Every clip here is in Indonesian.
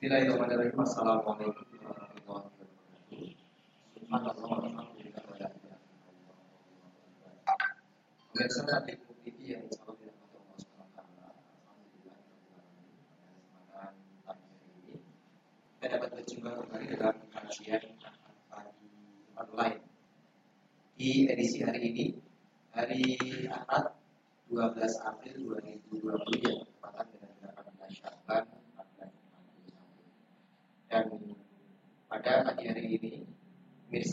Bismillahirrahmanirrahim. Assalamualaikum warahmatullahi wabarakatuh. Dapat berjumpa kembali dalam kajian pagi online di edisi hari ini hari Ahad 12 April 2020 yang bertepatan dengan 18 Syawal 1441. Dan pada pagi hari ini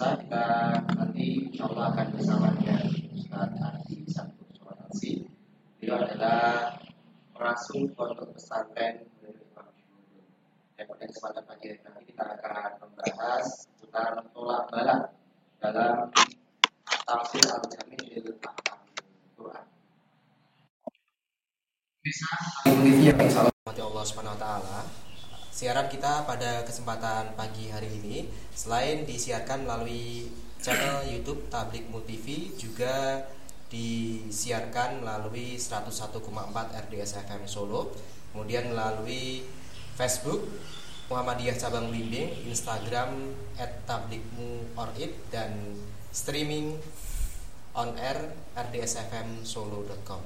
Mirsa kita nanti insya Allah akan bersama dengan Ustaz Ardi Sabtu Suwanasi Beliau adalah pengasuh pondok pesantren Syuhud. Dan pada kesempatan pagi hari nanti kita akan membahas seputar tolak balak dalam tafsir al-jami' lil Quran. Bisa yang insya Allah. Siaran kita pada kesempatan pagi hari ini selain disiarkan melalui channel YouTube Tablik Mu TV juga disiarkan melalui 101,4 RDS FM Solo, kemudian melalui Facebook Muhammadiyah Cabang Blimbing, Instagram @tablikmu_org dan streaming on air rdsfmsolo.com.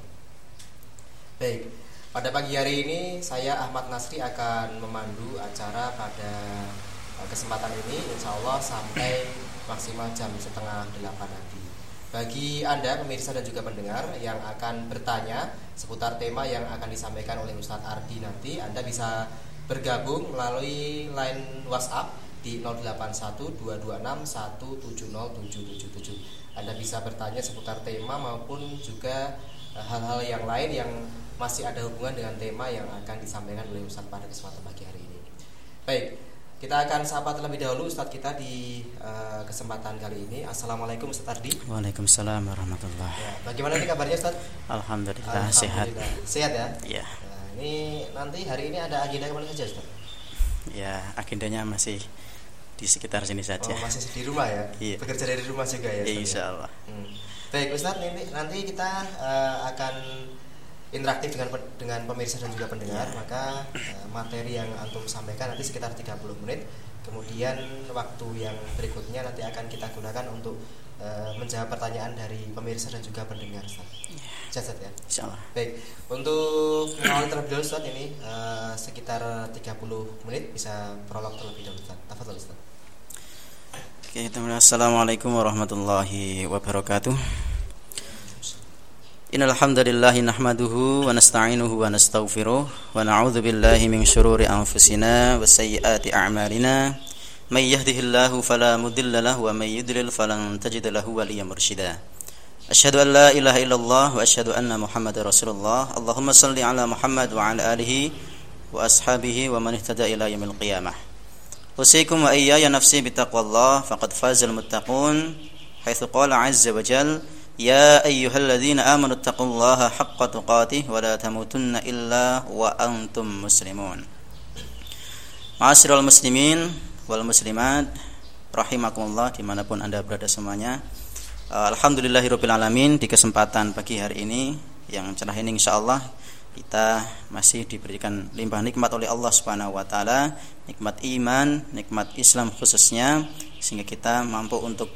Baik, pada pagi hari ini saya Ahmad Nasri akan memandu acara pada eh, kesempatan ini Insya Allah sampai maksimal jam setengah delapan nanti. Bagi Anda pemirsa dan juga pendengar yang akan bertanya seputar tema yang akan disampaikan oleh Ustadz Ardi nanti Anda bisa bergabung melalui line WhatsApp di 081226170777 Anda bisa bertanya seputar tema maupun juga eh, hal-hal yang lain yang masih ada hubungan dengan tema yang akan disampaikan oleh Ustadz pada kesempatan pagi hari ini. Baik, kita akan sapa terlebih dahulu Ustadz kita di uh, kesempatan kali ini. Assalamualaikum Ustadz Ardi. Waalaikumsalam warahmatullahi Ya, bagaimana nih kabarnya Ustadz? Alhamdulillah, sehat. Sehat ya? Ya, Nah, ini nanti hari ini ada agenda ke mana saja Ustadz? ya agendanya masih di sekitar sini saja. Oh, masih di rumah ya? Iya. Bekerja dari rumah juga ya? Ustadz, ya? Insya Allah. Hmm. Baik Ustadz, nanti, nanti kita eh, akan interaktif dengan dengan pemirsa dan juga pendengar Iya. maka eh, materi yang antum sampaikan nanti sekitar 30 menit kemudian waktu yang berikutnya nanti akan kita gunakan untuk eh, menjawab pertanyaan dari pemirsa dan juga pendengar Ustaz. Ustaz, ya. Insya Allah. Baik, untuk awal terlebih dahulu Ustaz ini eh, sekitar 30 menit bisa prolog terlebih dahulu Ustaz. Tafadhol Ustaz. Oke, teman Assalamualaikum warahmatullahi wabarakatuh. إن الحمد لله نحمده ونستعينه ونستغفره ونعوذ بالله من شرور أنفسنا وسيئات أعمالنا. من يهده الله فلا مضل له ومن يضلل فلن تجد له وليا مرشدا. أشهد أن لا إله إلا الله وأشهد أن محمد رسول الله. اللهم صل على محمد وعلى آله وأصحابه ومن اهتدى إلى يوم القيامة. أوصيكم وإياي نفسي بتقوى الله فقد فاز المتقون حيث قال عز وجل يا أيها الذين آمنوا اتقوا الله حق تقاته ولا تموتن إلا وأنتم مسلمون معاشر المسلمين والmuslimat rahimakumullah dimanapun anda berada semuanya Alhamdulillahirrabbilalamin di kesempatan pagi hari ini yang cerah ini insyaallah kita masih diberikan limpah nikmat oleh Allah Subhanahu wa taala, nikmat iman, nikmat Islam khususnya sehingga kita mampu untuk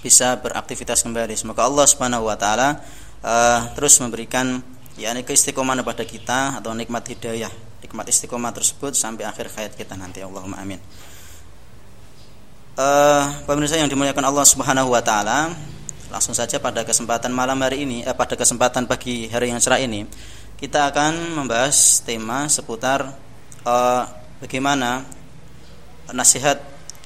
bisa beraktivitas kembali. Semoga Allah Subhanahu wa taala uh, terus memberikan yakni keistiqomahan kepada kita atau nikmat hidayah, nikmat istiqomah tersebut sampai akhir hayat kita nanti. Allahumma amin. Uh, pemirsa yang dimuliakan Allah Subhanahu wa taala, langsung saja pada kesempatan malam hari ini, eh, pada kesempatan pagi hari yang cerah ini, kita akan membahas tema seputar uh, bagaimana nasihat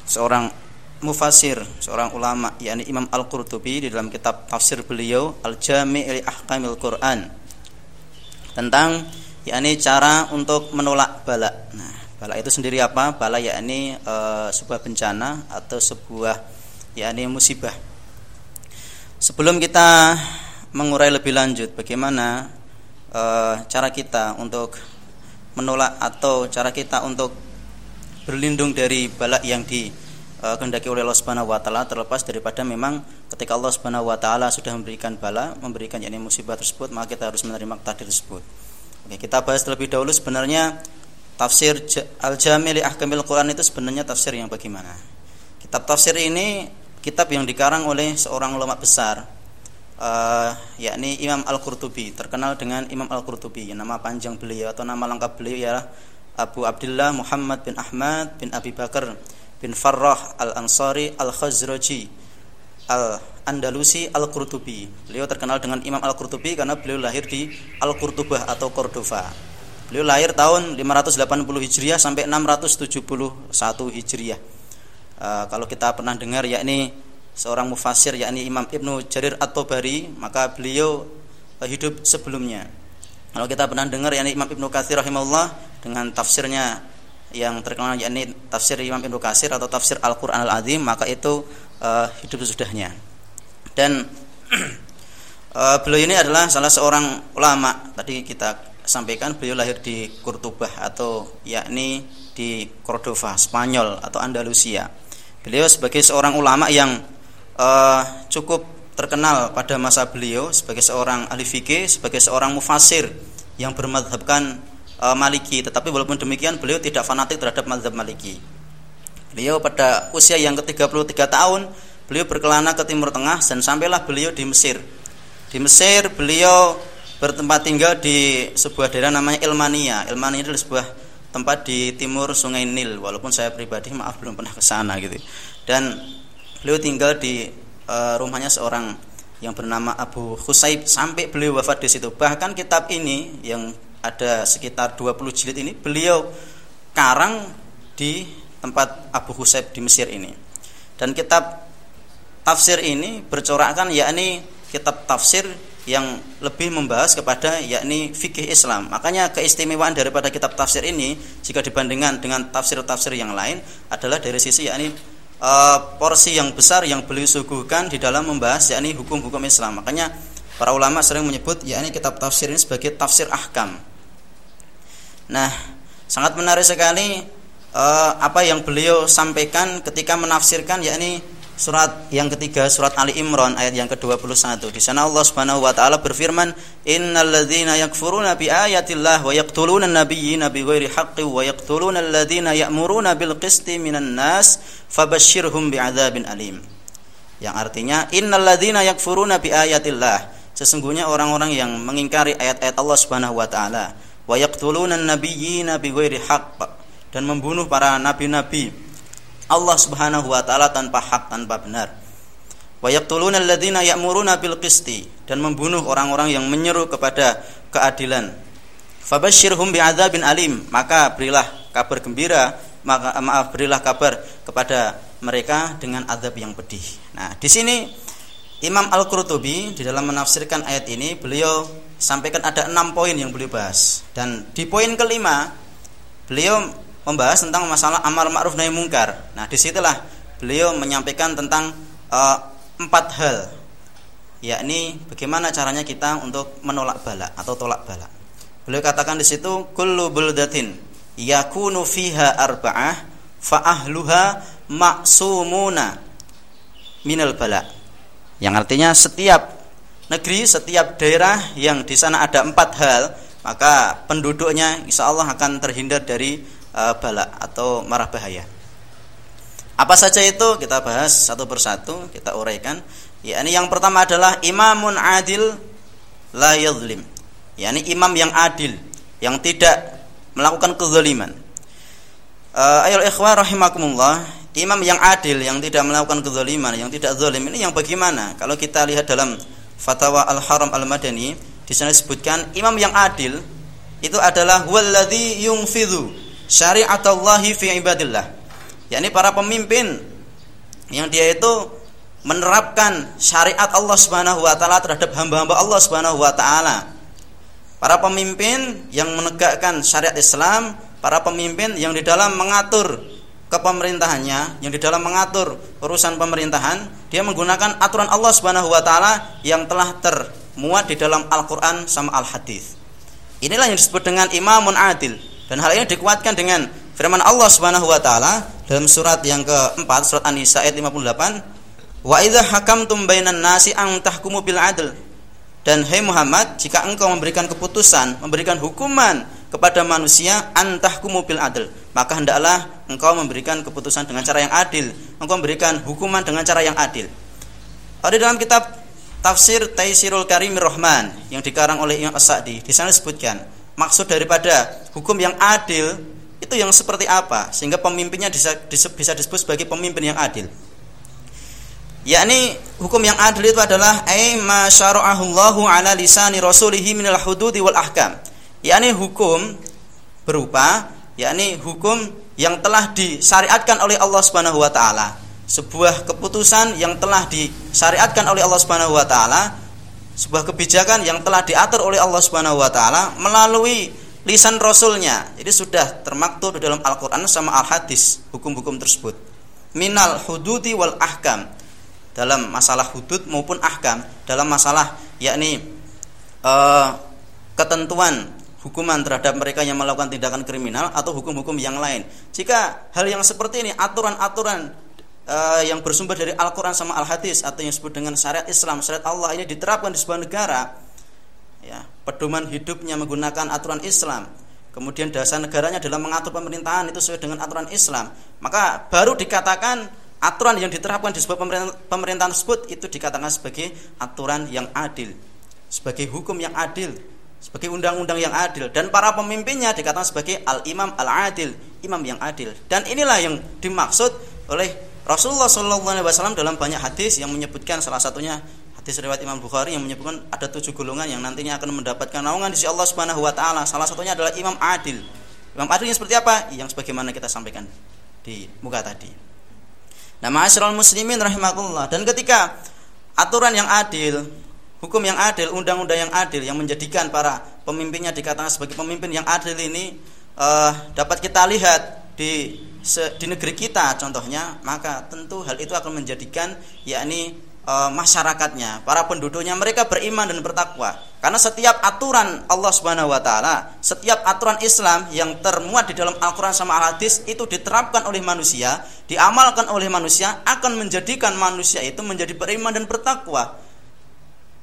seorang mufasir, seorang ulama yakni Imam Al-Qurtubi di dalam kitab tafsir beliau Al-Jami' li Ahkamil Quran tentang yakni cara untuk menolak bala. Nah, bala itu sendiri apa? Bala yakni uh, sebuah bencana atau sebuah yakni musibah. Sebelum kita mengurai lebih lanjut bagaimana e, cara kita untuk menolak atau cara kita untuk berlindung dari bala yang dikehendaki oleh Allah Subhanahu wa taala terlepas daripada memang ketika Allah Subhanahu wa taala sudah memberikan bala, memberikan yakni musibah tersebut, maka kita harus menerima takdir tersebut. Oke, kita bahas terlebih dahulu sebenarnya tafsir Al-Jami' Ahkamil Quran itu sebenarnya tafsir yang bagaimana? Kitab tafsir ini kitab yang dikarang oleh seorang ulama besar uh, yakni Imam Al-Qurtubi, terkenal dengan Imam Al-Qurtubi. Nama panjang beliau atau nama lengkap beliau ya Abu Abdullah Muhammad bin Ahmad bin Abi Bakar bin Farrah Al-Ansari Al-Khazraji Al-Andalusi Al-Qurtubi. Beliau terkenal dengan Imam Al-Qurtubi karena beliau lahir di Al-Qurtubah atau Cordova. Beliau lahir tahun 580 Hijriah sampai 671 Hijriah. Uh, kalau kita pernah dengar yakni seorang mufasir yakni Imam Ibnu Jarir At-Tabari, maka beliau uh, hidup sebelumnya. Kalau kita pernah dengar yakni Imam Ibnu Katsir rahimahullah dengan tafsirnya yang terkenal yakni tafsir Imam Ibnu Katsir atau tafsir Al-Qur'an Al-Azim, maka itu uh, hidup sesudahnya. Dan uh, beliau ini adalah salah seorang ulama. Tadi kita sampaikan beliau lahir di Kurtubah atau yakni di Cordova, Spanyol atau Andalusia. Beliau sebagai seorang ulama yang uh, cukup terkenal pada masa beliau sebagai seorang ahli fikih, sebagai seorang mufasir yang bermadhabkan uh, Maliki. Tetapi walaupun demikian beliau tidak fanatik terhadap madhab Maliki. Beliau pada usia yang ke-33 tahun beliau berkelana ke Timur Tengah dan sampailah beliau di Mesir. Di Mesir beliau bertempat tinggal di sebuah daerah namanya Ilmania. Ilmania adalah sebuah tempat di timur Sungai Nil walaupun saya pribadi maaf belum pernah ke sana gitu. Dan beliau tinggal di uh, rumahnya seorang yang bernama Abu Husaib sampai beliau wafat di situ. Bahkan kitab ini yang ada sekitar 20 jilid ini beliau karang di tempat Abu Husaib di Mesir ini. Dan kitab tafsir ini bercorakkan yakni kitab tafsir yang lebih membahas kepada yakni fikih Islam. Makanya keistimewaan daripada kitab tafsir ini jika dibandingkan dengan tafsir-tafsir yang lain adalah dari sisi yakni e, porsi yang besar yang beliau suguhkan di dalam membahas yakni hukum-hukum Islam. Makanya para ulama sering menyebut yakni kitab tafsir ini sebagai tafsir ahkam. Nah, sangat menarik sekali e, apa yang beliau sampaikan ketika menafsirkan yakni surat yang ketiga surat Ali Imran ayat yang ke-21. Di sana Allah Subhanahu wa taala berfirman, "Innalladzina yakfuruna bi ayatillah wa yaqtuluna an-nabiyyina bighairi haqqin wa yaqtuluna alladzina ya'muruna bil qisti minan nas fabashshirhum bi'adzabin alim." Yang artinya innalladzina yakfuruna bi ayatillah. Sesungguhnya orang-orang yang mengingkari ayat-ayat Allah Subhanahu wa taala wa yaqtuluna an-nabiyyina bighairi haqq dan membunuh para nabi-nabi Allah Subhanahu wa taala tanpa hak tanpa benar. Wa yaqtuluna alladziina ya'muruna bil qisti dan membunuh orang-orang yang menyeru kepada keadilan. Fabashshirhum bi'adzabin alim, maka berilah kabar gembira, maka maaf berilah kabar kepada mereka dengan azab yang pedih. Nah, di sini Imam Al-Qurtubi di dalam menafsirkan ayat ini beliau sampaikan ada enam poin yang beliau bahas dan di poin kelima beliau membahas tentang masalah amar ma'ruf nahi mungkar. Nah, di situlah beliau menyampaikan tentang uh, empat hal, yakni bagaimana caranya kita untuk menolak bala atau tolak bala. Beliau katakan di situ kullu buldatin yakunu fiha arba'ah fa ahluha maksumuna minal bala. Yang artinya setiap negeri, setiap daerah yang di sana ada empat hal, maka penduduknya insya Allah akan terhindar dari uh, bala atau marah bahaya. Apa saja itu kita bahas satu persatu, kita uraikan. Ya, ini yang pertama adalah imamun adil la yadhlim. ini imam yang adil, yang tidak melakukan kezaliman. Uh, ayo ikhwah rahimakumullah, imam yang adil yang tidak melakukan kezaliman, yang tidak zalim ini yang bagaimana? Kalau kita lihat dalam Fatwa Al-Haram Al-Madani, di sana disebutkan imam yang adil itu adalah huwallazi yungfidhu syari'atallahi fi ibadillah. yakni para pemimpin yang dia itu menerapkan syariat Allah Subhanahu wa taala terhadap hamba-hamba Allah Subhanahu wa taala. Para pemimpin yang menegakkan syariat Islam, para pemimpin yang di dalam mengatur kepemerintahannya, yang di dalam mengatur urusan pemerintahan, dia menggunakan aturan Allah Subhanahu wa taala yang telah termuat di dalam Al-Qur'an sama Al-Hadis. Inilah yang disebut dengan imamun adil. Dan hal ini dikuatkan dengan firman Allah Subhanahu wa taala dalam surat yang keempat surat An-Nisa ayat 58 Wa idza hakamtum bainan nasi an tahkumu bil adl dan hai Muhammad jika engkau memberikan keputusan memberikan hukuman kepada manusia antahkumu bil adl maka hendaklah engkau memberikan keputusan dengan cara yang adil. Engkau memberikan hukuman dengan cara yang adil. Ada dalam kitab tafsir Taisirul Karimir Rahman yang dikarang oleh Imam As-Sa'di di sana disebutkan maksud daripada hukum yang adil itu yang seperti apa sehingga pemimpinnya bisa, bisa disebut sebagai pemimpin yang adil. Yakni hukum yang adil itu adalah ay ma syara'ahullahu ala lisani rasulihi minal hududi wal ahkam yakni hukum berupa yakni hukum yang telah disyariatkan oleh Allah Subhanahu wa taala. Sebuah keputusan yang telah disyariatkan oleh Allah Subhanahu wa taala sebuah kebijakan yang telah diatur oleh Allah Subhanahu wa taala melalui lisan rasulnya. Jadi sudah termaktub di dalam Al-Qur'an sama Al-Hadis hukum-hukum tersebut. Minal hududi wal ahkam. Dalam masalah hudud maupun ahkam. Dalam masalah yakni uh, ketentuan hukuman terhadap mereka yang melakukan tindakan kriminal atau hukum-hukum yang lain. Jika hal yang seperti ini aturan-aturan uh, yang bersumber dari Al-Qur'an sama Al-Hadis atau yang disebut dengan syariat Islam, syariat Allah ini diterapkan di sebuah negara ya, pedoman hidupnya menggunakan aturan Islam. Kemudian dasar negaranya adalah mengatur pemerintahan itu sesuai dengan aturan Islam, maka baru dikatakan aturan yang diterapkan di sebuah pemerintahan, pemerintahan tersebut itu dikatakan sebagai aturan yang adil, sebagai hukum yang adil, sebagai undang-undang yang adil dan para pemimpinnya dikatakan sebagai al-imam al-adil, imam yang adil. Dan inilah yang dimaksud oleh Rasulullah SAW dalam banyak hadis yang menyebutkan salah satunya hadis riwayat Imam Bukhari yang menyebutkan ada tujuh golongan yang nantinya akan mendapatkan naungan di sisi Allah Subhanahu wa taala. Salah satunya adalah imam adil. Imam adilnya seperti apa? Yang sebagaimana kita sampaikan di muka tadi. Nah, ma'asyiral muslimin rahimakumullah. Dan ketika aturan yang adil, hukum yang adil, undang-undang yang adil yang menjadikan para pemimpinnya dikatakan sebagai pemimpin yang adil ini uh, dapat kita lihat di di negeri kita contohnya, maka tentu hal itu akan menjadikan yakni e, masyarakatnya, para penduduknya mereka beriman dan bertakwa. Karena setiap aturan Allah Subhanahu wa taala, setiap aturan Islam yang termuat di dalam Al-Qur'an sama Al-Hadis itu diterapkan oleh manusia, diamalkan oleh manusia akan menjadikan manusia itu menjadi beriman dan bertakwa.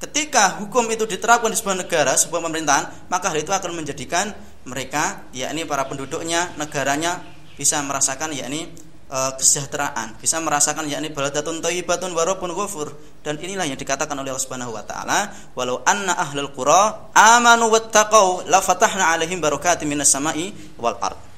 Ketika hukum itu diterapkan di sebuah negara, sebuah pemerintahan, maka hal itu akan menjadikan mereka, yakni para penduduknya, negaranya bisa merasakan yakni uh, kesejahteraan, bisa merasakan yakni baladatun thayyibatun wa rabbun ghafur. Dan inilah yang dikatakan oleh Allah Subhanahu wa taala, walau anna ahlul qura amanu wattaqau la fatahna alaihim barakatim minas sama'i wal ard.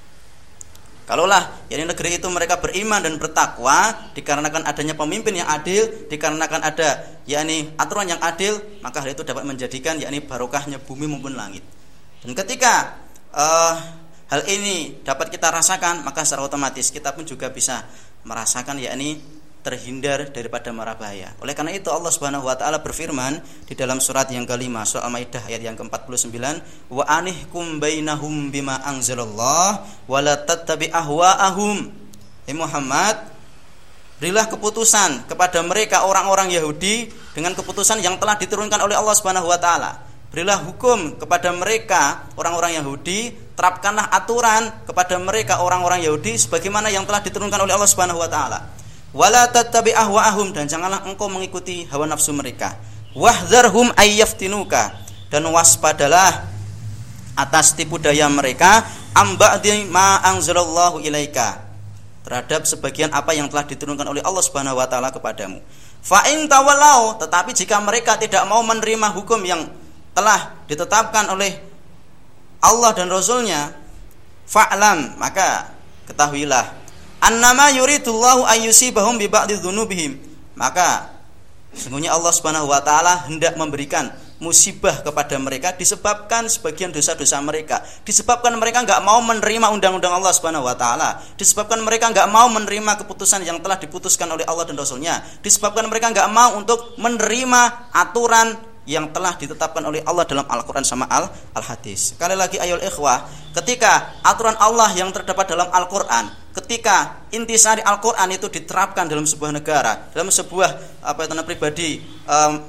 Kalaulah yakni negeri itu mereka beriman dan bertakwa dikarenakan adanya pemimpin yang adil, dikarenakan ada yakni aturan yang adil, maka hal itu dapat menjadikan yakni barokahnya bumi maupun langit. Dan ketika uh, hal ini dapat kita rasakan maka secara otomatis kita pun juga bisa merasakan yakni terhindar daripada mara bahaya. Oleh karena itu Allah Subhanahu wa taala berfirman di dalam surat yang kelima surah Al-Maidah ayat yang ke-49 wa anihkum bainahum bima anzalallah wa la tattabi ahwaahum. Hai Muhammad, berilah keputusan kepada mereka orang-orang Yahudi dengan keputusan yang telah diturunkan oleh Allah Subhanahu wa taala. Berilah hukum kepada mereka orang-orang Yahudi terapkanlah aturan kepada mereka orang-orang Yahudi sebagaimana yang telah diturunkan oleh Allah Subhanahu wa taala. Wala tattabi ahwaahum dan janganlah engkau mengikuti hawa nafsu mereka. Wahdzarhum ayyaftinuka. Dan waspadalah atas tipu daya mereka. Amba'di ma anzalallahu ilaika. Terhadap sebagian apa yang telah diturunkan oleh Allah Subhanahu wa taala kepadamu. Fa in tetapi jika mereka tidak mau menerima hukum yang telah ditetapkan oleh Allah dan Rasulnya fa'lam. Maka ketahuilah annama yuridullahu ayyusibahum bi dzunubihim maka sesungguhnya Allah Subhanahu wa taala hendak memberikan musibah kepada mereka disebabkan sebagian dosa-dosa mereka. Disebabkan mereka nggak mau menerima undang-undang Allah Subhanahu wa taala. Disebabkan mereka nggak mau menerima keputusan yang telah diputuskan oleh Allah dan Rasulnya. Disebabkan mereka nggak mau untuk menerima aturan yang telah ditetapkan oleh Allah dalam Al-Quran sama Al-Hadis. Sekali lagi ayol ikhwah, ketika aturan Allah yang terdapat dalam Al-Quran, ketika intisari Al-Quran itu diterapkan dalam sebuah negara, dalam sebuah apa itu pribadi um,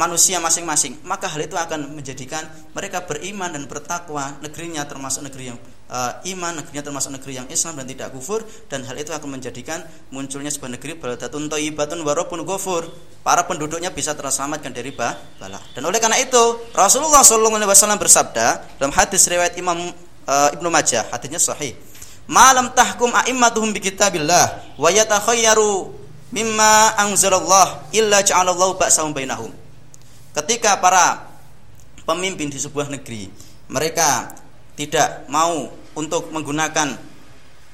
manusia masing-masing, maka hal itu akan menjadikan mereka beriman dan bertakwa, negerinya termasuk negeri yang uh, iman, negerinya termasuk negeri yang Islam dan tidak kufur dan hal itu akan menjadikan munculnya sebuah negeri baladatun thayyibatun warapun ghafur. Para penduduknya bisa terselamatkan dari bala. Dan oleh karena itu Rasulullah SAW bersabda dalam hadis riwayat Imam uh, Ibnu Majah, hadisnya sahih. Malam tahkum a'immatuhum bi kitabillah wa yatakhayyaru mimma anzalallah illa ja'alallahu ba'sahum bainahum. Ketika para pemimpin di sebuah negeri mereka tidak mau untuk menggunakan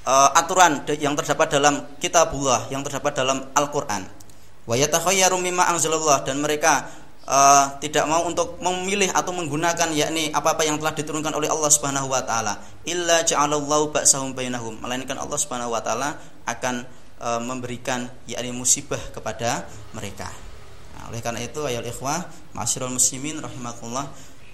uh, aturan yang terdapat dalam kitabullah yang terdapat dalam Al-Qur'an. Wa yatakhayyaru mimma anzalallah dan mereka uh, tidak mau untuk memilih atau menggunakan yakni apa-apa yang telah diturunkan oleh Allah Subhanahu wa taala illa ja'alallahu bainahum melainkan Allah Subhanahu wa taala akan e, memberikan yakni musibah kepada mereka. Nah, oleh karena itu ayat ikhwah, masyarul muslimin rahimakumullah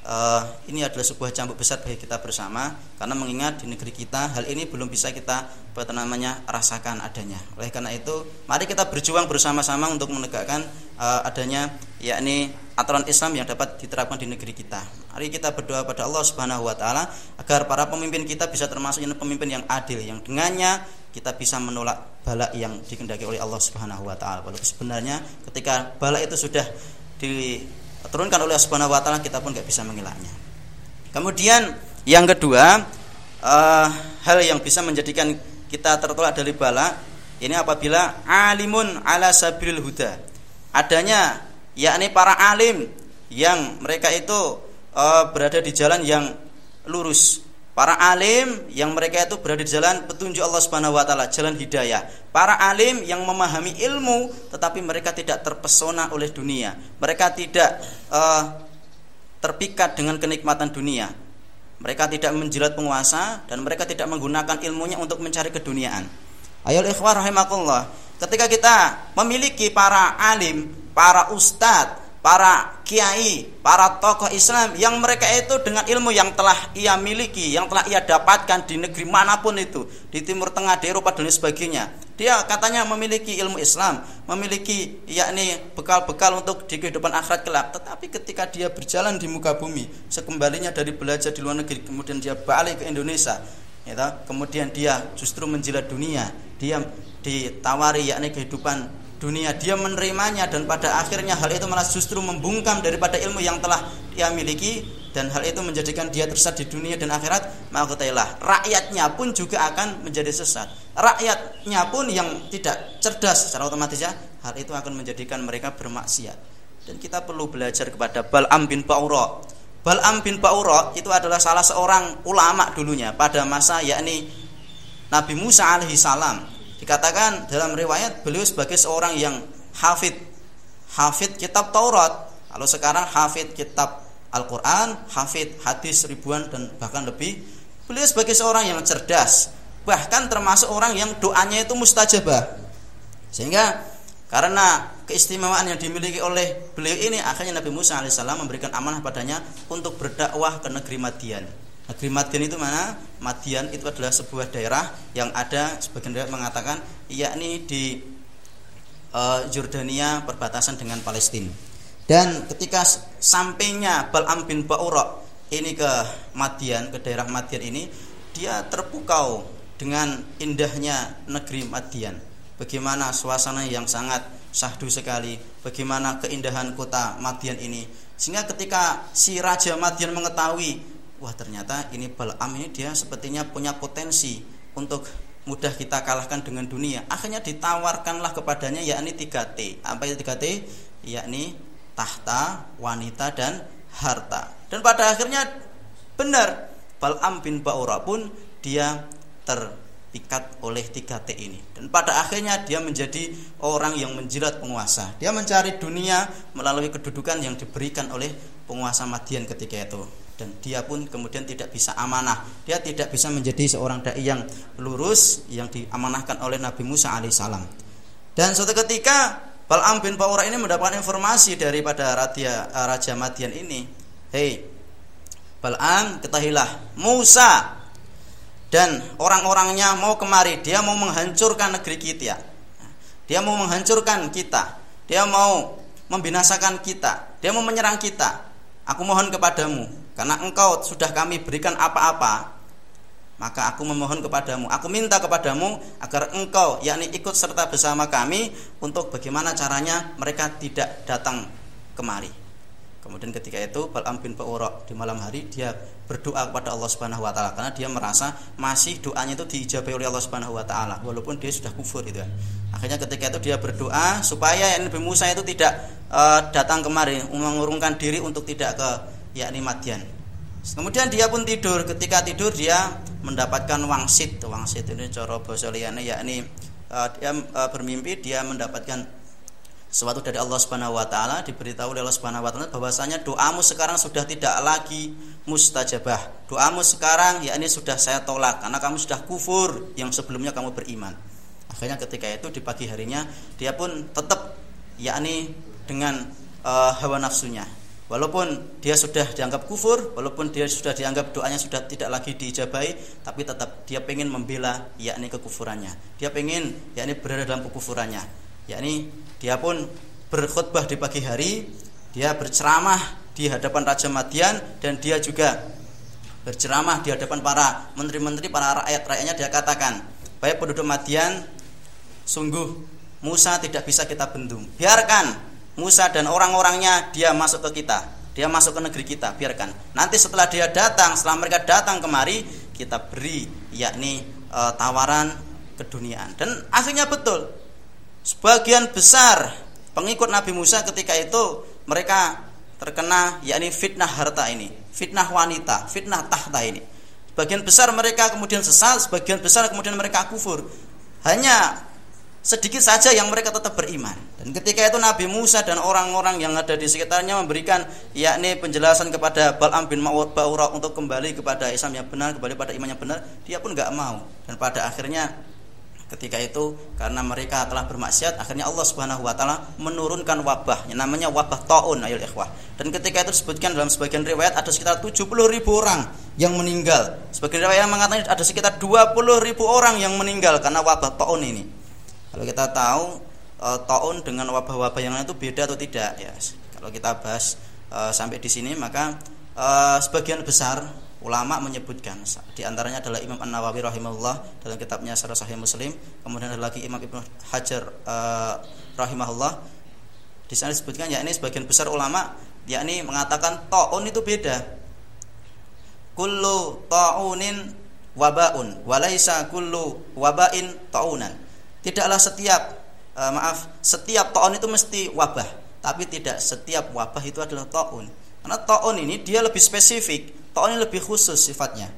uh, ini adalah sebuah cambuk besar bagi kita bersama karena mengingat di negeri kita hal ini belum bisa kita apa namanya rasakan adanya. Oleh karena itu, mari kita berjuang bersama-sama untuk menegakkan uh, adanya yakni aturan Islam yang dapat diterapkan di negeri kita. Mari kita berdoa pada Allah Subhanahu wa taala agar para pemimpin kita bisa termasuk pemimpin yang adil yang dengannya kita bisa menolak bala yang dikendaki oleh Allah Subhanahu wa taala. Walaupun sebenarnya ketika bala itu sudah diturunkan oleh Subhanahu wa kita pun nggak bisa mengelaknya. Kemudian yang kedua, uh, hal yang bisa menjadikan kita tertolak dari bala ini apabila alimun ala sabilil huda. Adanya yakni para alim yang mereka itu uh, berada di jalan yang lurus Para alim yang mereka itu berada di jalan petunjuk Allah Subhanahu wa taala, jalan hidayah. Para alim yang memahami ilmu tetapi mereka tidak terpesona oleh dunia. Mereka tidak uh, terpikat dengan kenikmatan dunia. Mereka tidak menjilat penguasa dan mereka tidak menggunakan ilmunya untuk mencari keduniaan. Ayo ikhwah rahimakumullah. Ketika kita memiliki para alim, para ustadz para kiai, para tokoh Islam yang mereka itu dengan ilmu yang telah ia miliki, yang telah ia dapatkan di negeri mana pun itu, di Timur Tengah, di Eropa dan sebagainya. Dia katanya memiliki ilmu Islam, memiliki yakni bekal-bekal untuk di kehidupan akhirat kelak. Tetapi ketika dia berjalan di muka bumi, sekembalinya dari belajar di luar negeri, kemudian dia balik ke Indonesia, ya, kemudian dia justru menjilat dunia, dia ditawari yakni kehidupan dunia. Dia menerimanya dan pada akhirnya hal itu malah justru membungkam daripada ilmu yang telah dia miliki dan hal itu menjadikan dia tersesat di dunia dan akhirat. Maka ketahuilah rakyatnya pun juga akan menjadi sesat. Rakyatnya pun yang tidak cerdas secara otomatis ya hal itu akan menjadikan mereka bermaksiat. Dan kita perlu belajar kepada Bal'am bin Ba'ura. Bal'am bin Ba'ura itu adalah salah seorang ulama dulunya pada masa yakni Nabi Musa alaihi salam Dikatakan dalam riwayat beliau sebagai seorang yang hafid hafid kitab Taurat. Kalau sekarang hafid kitab Al-Qur'an, hafid hadis ribuan dan bahkan lebih. Beliau sebagai seorang yang cerdas, bahkan termasuk orang yang doanya itu mustajabah. Sehingga karena keistimewaan yang dimiliki oleh beliau ini akhirnya Nabi Musa alaihissalam memberikan amanah padanya untuk berdakwah ke negeri Madian. Negeri Madian itu mana? Madian itu adalah sebuah daerah yang ada sebagian daerah mengatakan yakni di uh, Jordania perbatasan dengan Palestina. Dan ketika sampainya Bal'am bin Ba'ura ini ke Madian, ke daerah Madian ini, dia terpukau dengan indahnya negeri Madian. Bagaimana suasana yang sangat sahdu sekali, bagaimana keindahan kota Madian ini. Sehingga ketika si Raja Madian mengetahui wah ternyata ini Balam ini dia sepertinya punya potensi untuk mudah kita kalahkan dengan dunia. Akhirnya ditawarkanlah kepadanya yakni 3T. Apa itu 3T? Yakni tahta, wanita dan harta. Dan pada akhirnya benar Balam bin Ba'ura pun dia terpikat oleh 3T ini. Dan pada akhirnya dia menjadi orang yang menjilat penguasa. Dia mencari dunia melalui kedudukan yang diberikan oleh penguasa Madian ketika itu dan dia pun kemudian tidak bisa amanah. Dia tidak bisa menjadi seorang dai yang lurus yang diamanahkan oleh Nabi Musa alaihissalam dan suatu ketika Bal'am bin Ba'ura ini mendapatkan informasi daripada Raja, eh, Raja Madian ini. Hei Bal'am ketahilah. Musa! Dan orang-orangnya mau kemari. Dia mau menghancurkan negeri kita. Dia mau menghancurkan kita. Dia mau membinasakan kita. Dia mau menyerang kita. Aku mohon kepadamu karena engkau sudah kami berikan apa-apa maka aku memohon kepadamu. Aku minta kepadamu agar engkau yakni ikut serta bersama kami untuk bagaimana caranya mereka tidak datang kemari. Kemudian ketika itu Bal'am bin Ba'ura di malam hari dia berdoa kepada Allah Subhanahu wa taala. Karena dia merasa masih doanya itu diijabahi oleh Allah Subhanahu wa taala walaupun dia sudah kufur itu. Akhirnya ketika itu dia berdoa supaya Nabi Musa itu tidak uh, datang kemari mengurungkan diri untuk tidak ke yakni Madian. Kemudian dia pun tidur. Ketika tidur dia mendapatkan wangsit. Wangsit ini cara bahasa liyane yakni uh, dia uh, bermimpi dia mendapatkan sesuatu dari Allah Subhanahu wa taala diberitahu oleh Allah Subhanahu wa taala bahwasanya doamu sekarang sudah tidak lagi mustajabah. Doamu sekarang yakni sudah saya tolak karena kamu sudah kufur yang sebelumnya kamu beriman. Akhirnya ketika itu di pagi harinya dia pun tetap yakni dengan uh, hawa nafsunya. Walaupun dia sudah dianggap kufur, walaupun dia sudah dianggap doanya sudah tidak lagi diijabahi, tapi tetap dia pengen membela yakni kekufurannya. Dia pengen yakni berada dalam kekufurannya. Yakni dia pun berkhutbah di pagi hari, dia berceramah di hadapan Raja Madian dan dia juga berceramah di hadapan para menteri-menteri, para rakyat-rakyatnya dia katakan, "Baik penduduk Madian, sungguh Musa tidak bisa kita bendung. Biarkan Musa dan orang-orangnya dia masuk ke kita, dia masuk ke negeri kita, biarkan. Nanti setelah dia datang, setelah mereka datang kemari, kita beri yakni e, tawaran keduniaan. Dan akhirnya betul, sebagian besar pengikut Nabi Musa ketika itu mereka terkena yakni fitnah harta ini, fitnah wanita, fitnah tahta ini. Sebagian besar mereka kemudian sesal, sebagian besar kemudian mereka kufur. Hanya sedikit saja yang mereka tetap beriman. Dan ketika itu Nabi Musa dan orang-orang yang ada di sekitarnya memberikan yakni penjelasan kepada Bal'am bin Ba'ura untuk kembali kepada Islam yang benar, kembali pada iman yang benar, dia pun nggak mau. Dan pada akhirnya ketika itu karena mereka telah bermaksiat akhirnya Allah Subhanahu wa taala menurunkan wabah yang namanya wabah taun ayol ikhwah dan ketika itu disebutkan dalam sebagian riwayat ada sekitar 70 ribu orang yang meninggal sebagian riwayat yang mengatakan ada sekitar 20 ribu orang yang meninggal karena wabah taun ini kalau kita tahu e, taun dengan wabah-wabah yang lain itu beda atau tidak ya kalau kita bahas e, sampai di sini maka e, sebagian besar ulama menyebutkan di antaranya adalah Imam An-Nawawi rahimahullah dalam kitabnya Syarah Sahih Muslim, kemudian ada lagi Imam Ibnu Hajar uh, rahimahullah. Di sana disebutkan yakni sebagian besar ulama yakni mengatakan taun itu beda. Kullu taunin wabaun, walaisa kullu wabain taunan. Tidaklah setiap uh, maaf, setiap taun itu mesti wabah, tapi tidak setiap wabah itu adalah taun. Karena taun ini dia lebih spesifik Taun ini lebih khusus sifatnya.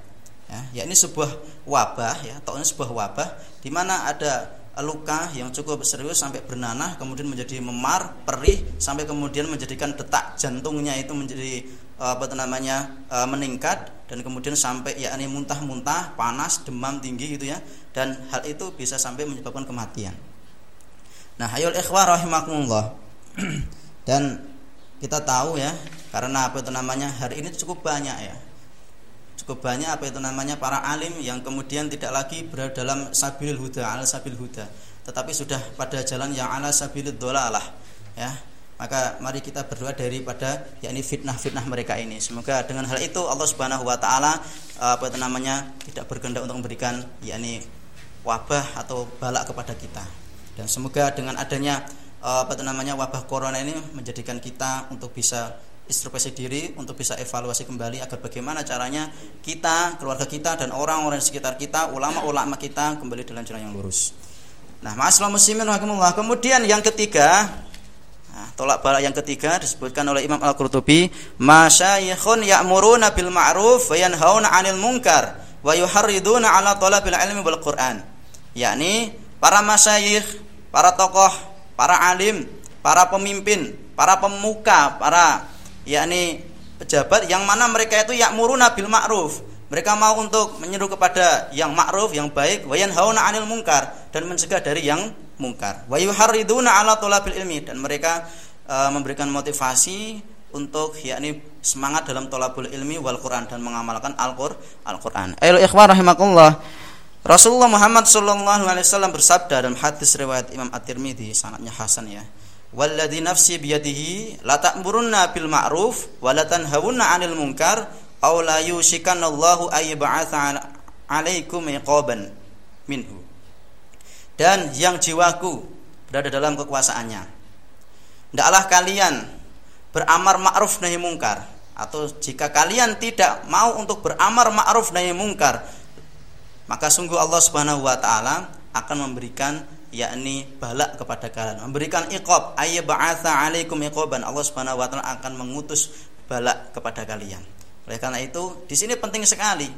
Ya, ini sebuah wabah ya, taun ini sebuah wabah di mana ada luka yang cukup serius sampai bernanah kemudian menjadi memar, perih sampai kemudian menjadikan detak jantungnya itu menjadi eh, apa namanya eh, meningkat dan kemudian sampai yakni muntah-muntah, panas, demam tinggi gitu ya. Dan hal itu bisa sampai menyebabkan kematian. Nah, hayul ikhwah rahimakumullah. dan kita tahu ya, karena apa itu namanya? Hari ini cukup banyak ya cukup banyak apa itu namanya para alim yang kemudian tidak lagi berada dalam sabil huda ala sabil huda tetapi sudah pada jalan yang ala sabil dolalah ya maka mari kita berdoa daripada yakni fitnah-fitnah mereka ini semoga dengan hal itu Allah Subhanahu wa taala apa itu namanya tidak berkehendak untuk memberikan yakni wabah atau balak kepada kita dan semoga dengan adanya apa itu namanya wabah corona ini menjadikan kita untuk bisa introspeksi diri untuk bisa evaluasi kembali agar bagaimana caranya kita, keluarga kita dan orang-orang di sekitar kita, ulama-ulama kita kembali dalam jalan yang lurus. Nah, masalah muslimin. Kemudian yang ketiga, nah, tolak balak yang ketiga disebutkan oleh Imam Al-Qurtubi, masyayikhun ya'muruna bil ma'ruf wa yanhauna 'anil munkar wa yuharriduna 'ala talabil ilmi wal Qur'an. Yakni para masyayikh, para tokoh, para alim, para pemimpin, para pemuka, para yakni pejabat yang mana mereka itu ya'muruna bil ma'ruf. Mereka mau untuk menyeru kepada yang ma'ruf, yang baik, wa yanhauna 'anil munkar dan mencegah dari yang mungkar. Wa yuharriduna 'ala thalabil ilmi dan mereka uh, memberikan motivasi untuk yakni semangat dalam tolabul ilmi wal Quran dan mengamalkan. Al ikhwan rahimakumullah. Rasulullah Muhammad sallallahu alaihi wasallam bersabda dalam hadis riwayat Imam At-Tirmidzi sangatnya hasan ya walladzi nafsi biyadihi la ta'murunna bil ma'ruf wa la tanhawunna 'anil munkar aw la yushikanallahu ay 'alaikum iqaban minhu. Dan yang jiwaku berada dalam kekuasaannya. Hendaklah kalian beramar ma'ruf nahi mungkar. Atau jika kalian tidak mau untuk beramar ma'ruf nahi mungkar maka sungguh Allah Subhanahu wa taala akan memberikan yakni balak kepada kalian. Memberikan iqab ayya ba'atha alaikum iqaban. Allah Subhanahu wa taala akan mengutus balak kepada kalian oleh karena itu di sini penting sekali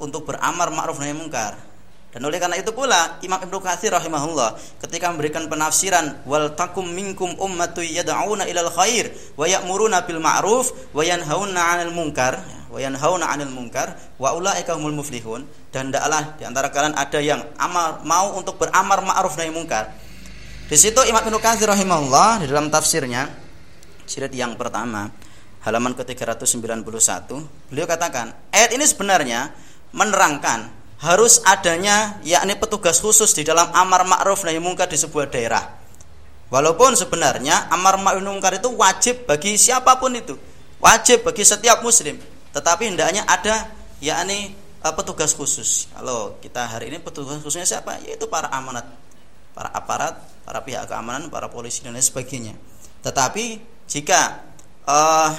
untuk beramar ma'ruf nahi mungkar. Dan oleh karena itu pula Imam Ibnu Katsir rahimahullah ketika memberikan penafsiran wal takum minkum ummatu yad'una ilal khair wa ya'muruna bil ma'ruf wa yanhauna 'anil munkar. Wa yanhauna 'anil munkar wa ulaika humul muflihun. Dan hendaklah di antara kalian ada yang amar mau untuk beramar ma'ruf nahi munkar. Di situ Imam Ibnu Katsir rahimahullah di dalam tafsirnya jilid yang pertama halaman ke-391 beliau katakan ayat ini sebenarnya menerangkan harus adanya yakni petugas khusus di dalam amar ma'ruf nahi mungkar di sebuah daerah. Walaupun sebenarnya amar ma'ruf nahi mungkar itu wajib bagi siapa pun itu, wajib bagi setiap muslim. Tetapi hendaknya ada yakni uh, petugas khusus. Kalau kita hari ini petugas khususnya siapa? Yaitu para amanat, para aparat, para pihak keamanan, para polisi dan lain sebagainya. Tetapi jika uh,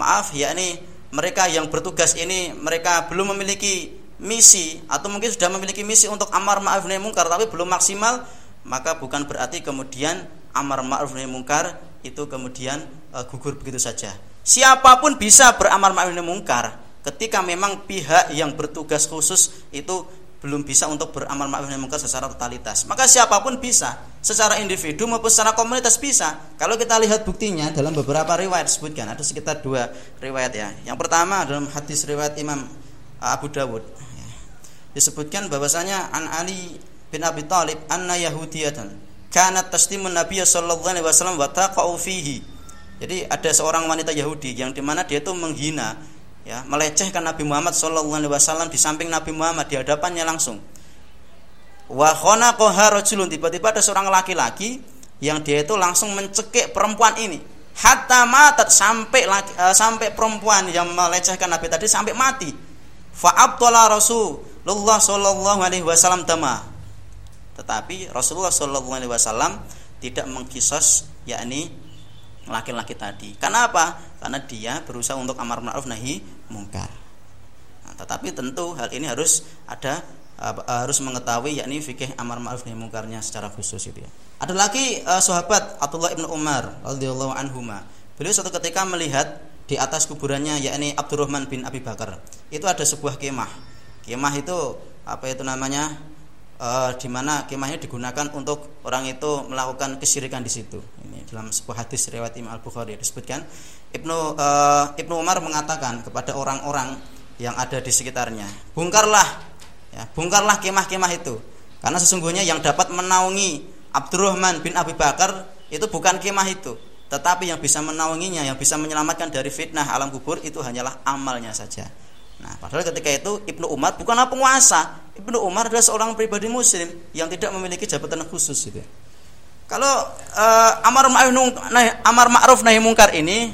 maaf yakni mereka yang bertugas ini mereka belum memiliki misi atau mungkin sudah memiliki misi untuk amar ma'ruf nahi mungkar tapi belum maksimal maka bukan berarti kemudian amar ma'ruf nahi mungkar itu kemudian uh, gugur begitu saja. Siapa pun bisa beramar ma'ruf nahi mungkar ketika memang pihak yang bertugas khusus itu belum bisa untuk beramal ma'ruf nahi mungkar secara totalitas. Maka siapa pun bisa, secara individu maupun secara komunitas bisa. Kalau kita lihat buktinya dalam beberapa riwayat sebutkan ada sekitar dua riwayat ya. Yang pertama dalam hadis riwayat Imam Abu Dawud disebutkan bahwasanya an Ali bin Abi Thalib anna yahudiyatan kanat taslimun Nabi sallallahu alaihi wasallam wa taqau fihi. Jadi ada seorang wanita Yahudi yang di mana dia itu menghina ya, melecehkan Nabi Muhammad sallallahu alaihi wasallam di samping Nabi Muhammad di hadapannya langsung. Wa khanaqaha rajulun tiba-tiba ada seorang laki-laki yang dia itu langsung mencekik perempuan ini hatta matat sampai laki, uh, sampai perempuan yang melecehkan Nabi tadi sampai mati. Fa abtala rasul Rasulullah Shallallahu Alaihi Wasallam dama. Tetapi Rasulullah Shallallahu Alaihi Wasallam tidak mengkisos yakni laki-laki tadi. Karena apa? Karena dia berusaha untuk amar ma'ruf nahi mungkar. Nah, tetapi tentu hal ini harus ada harus mengetahui yakni fikih amar ma'ruf nahi mungkarnya secara khusus itu ya. Ada lagi uh, sahabat Abdullah ibnu Umar radhiyallahu anhuma. Beliau suatu ketika melihat di atas kuburannya yakni Abdurrahman bin Abi Bakar. Itu ada sebuah kemah Kemah itu apa itu namanya? E, di mana kemahnya digunakan untuk orang itu melakukan kesyirikan di situ. Ini dalam sebuah hadis riwayat Imam Al Bukhari disebutkan Ibnu e, Ibnu Umar mengatakan kepada orang-orang yang ada di sekitarnya, bongkarlah, ya, bongkarlah kemah-kemah itu, karena sesungguhnya yang dapat menaungi Abdurrahman bin Abi Bakar itu bukan kemah itu, tetapi yang bisa menaunginya, yang bisa menyelamatkan dari fitnah alam kubur itu hanyalah amalnya saja. Nah, padahal ketika itu Ibnu Umar bukanlah penguasa. Ibnu Umar adalah seorang pribadi muslim yang tidak memiliki jabatan khusus gitu. Kalau uh, amar ma'ruf nahi, amar ma'ruf nahi mungkar ini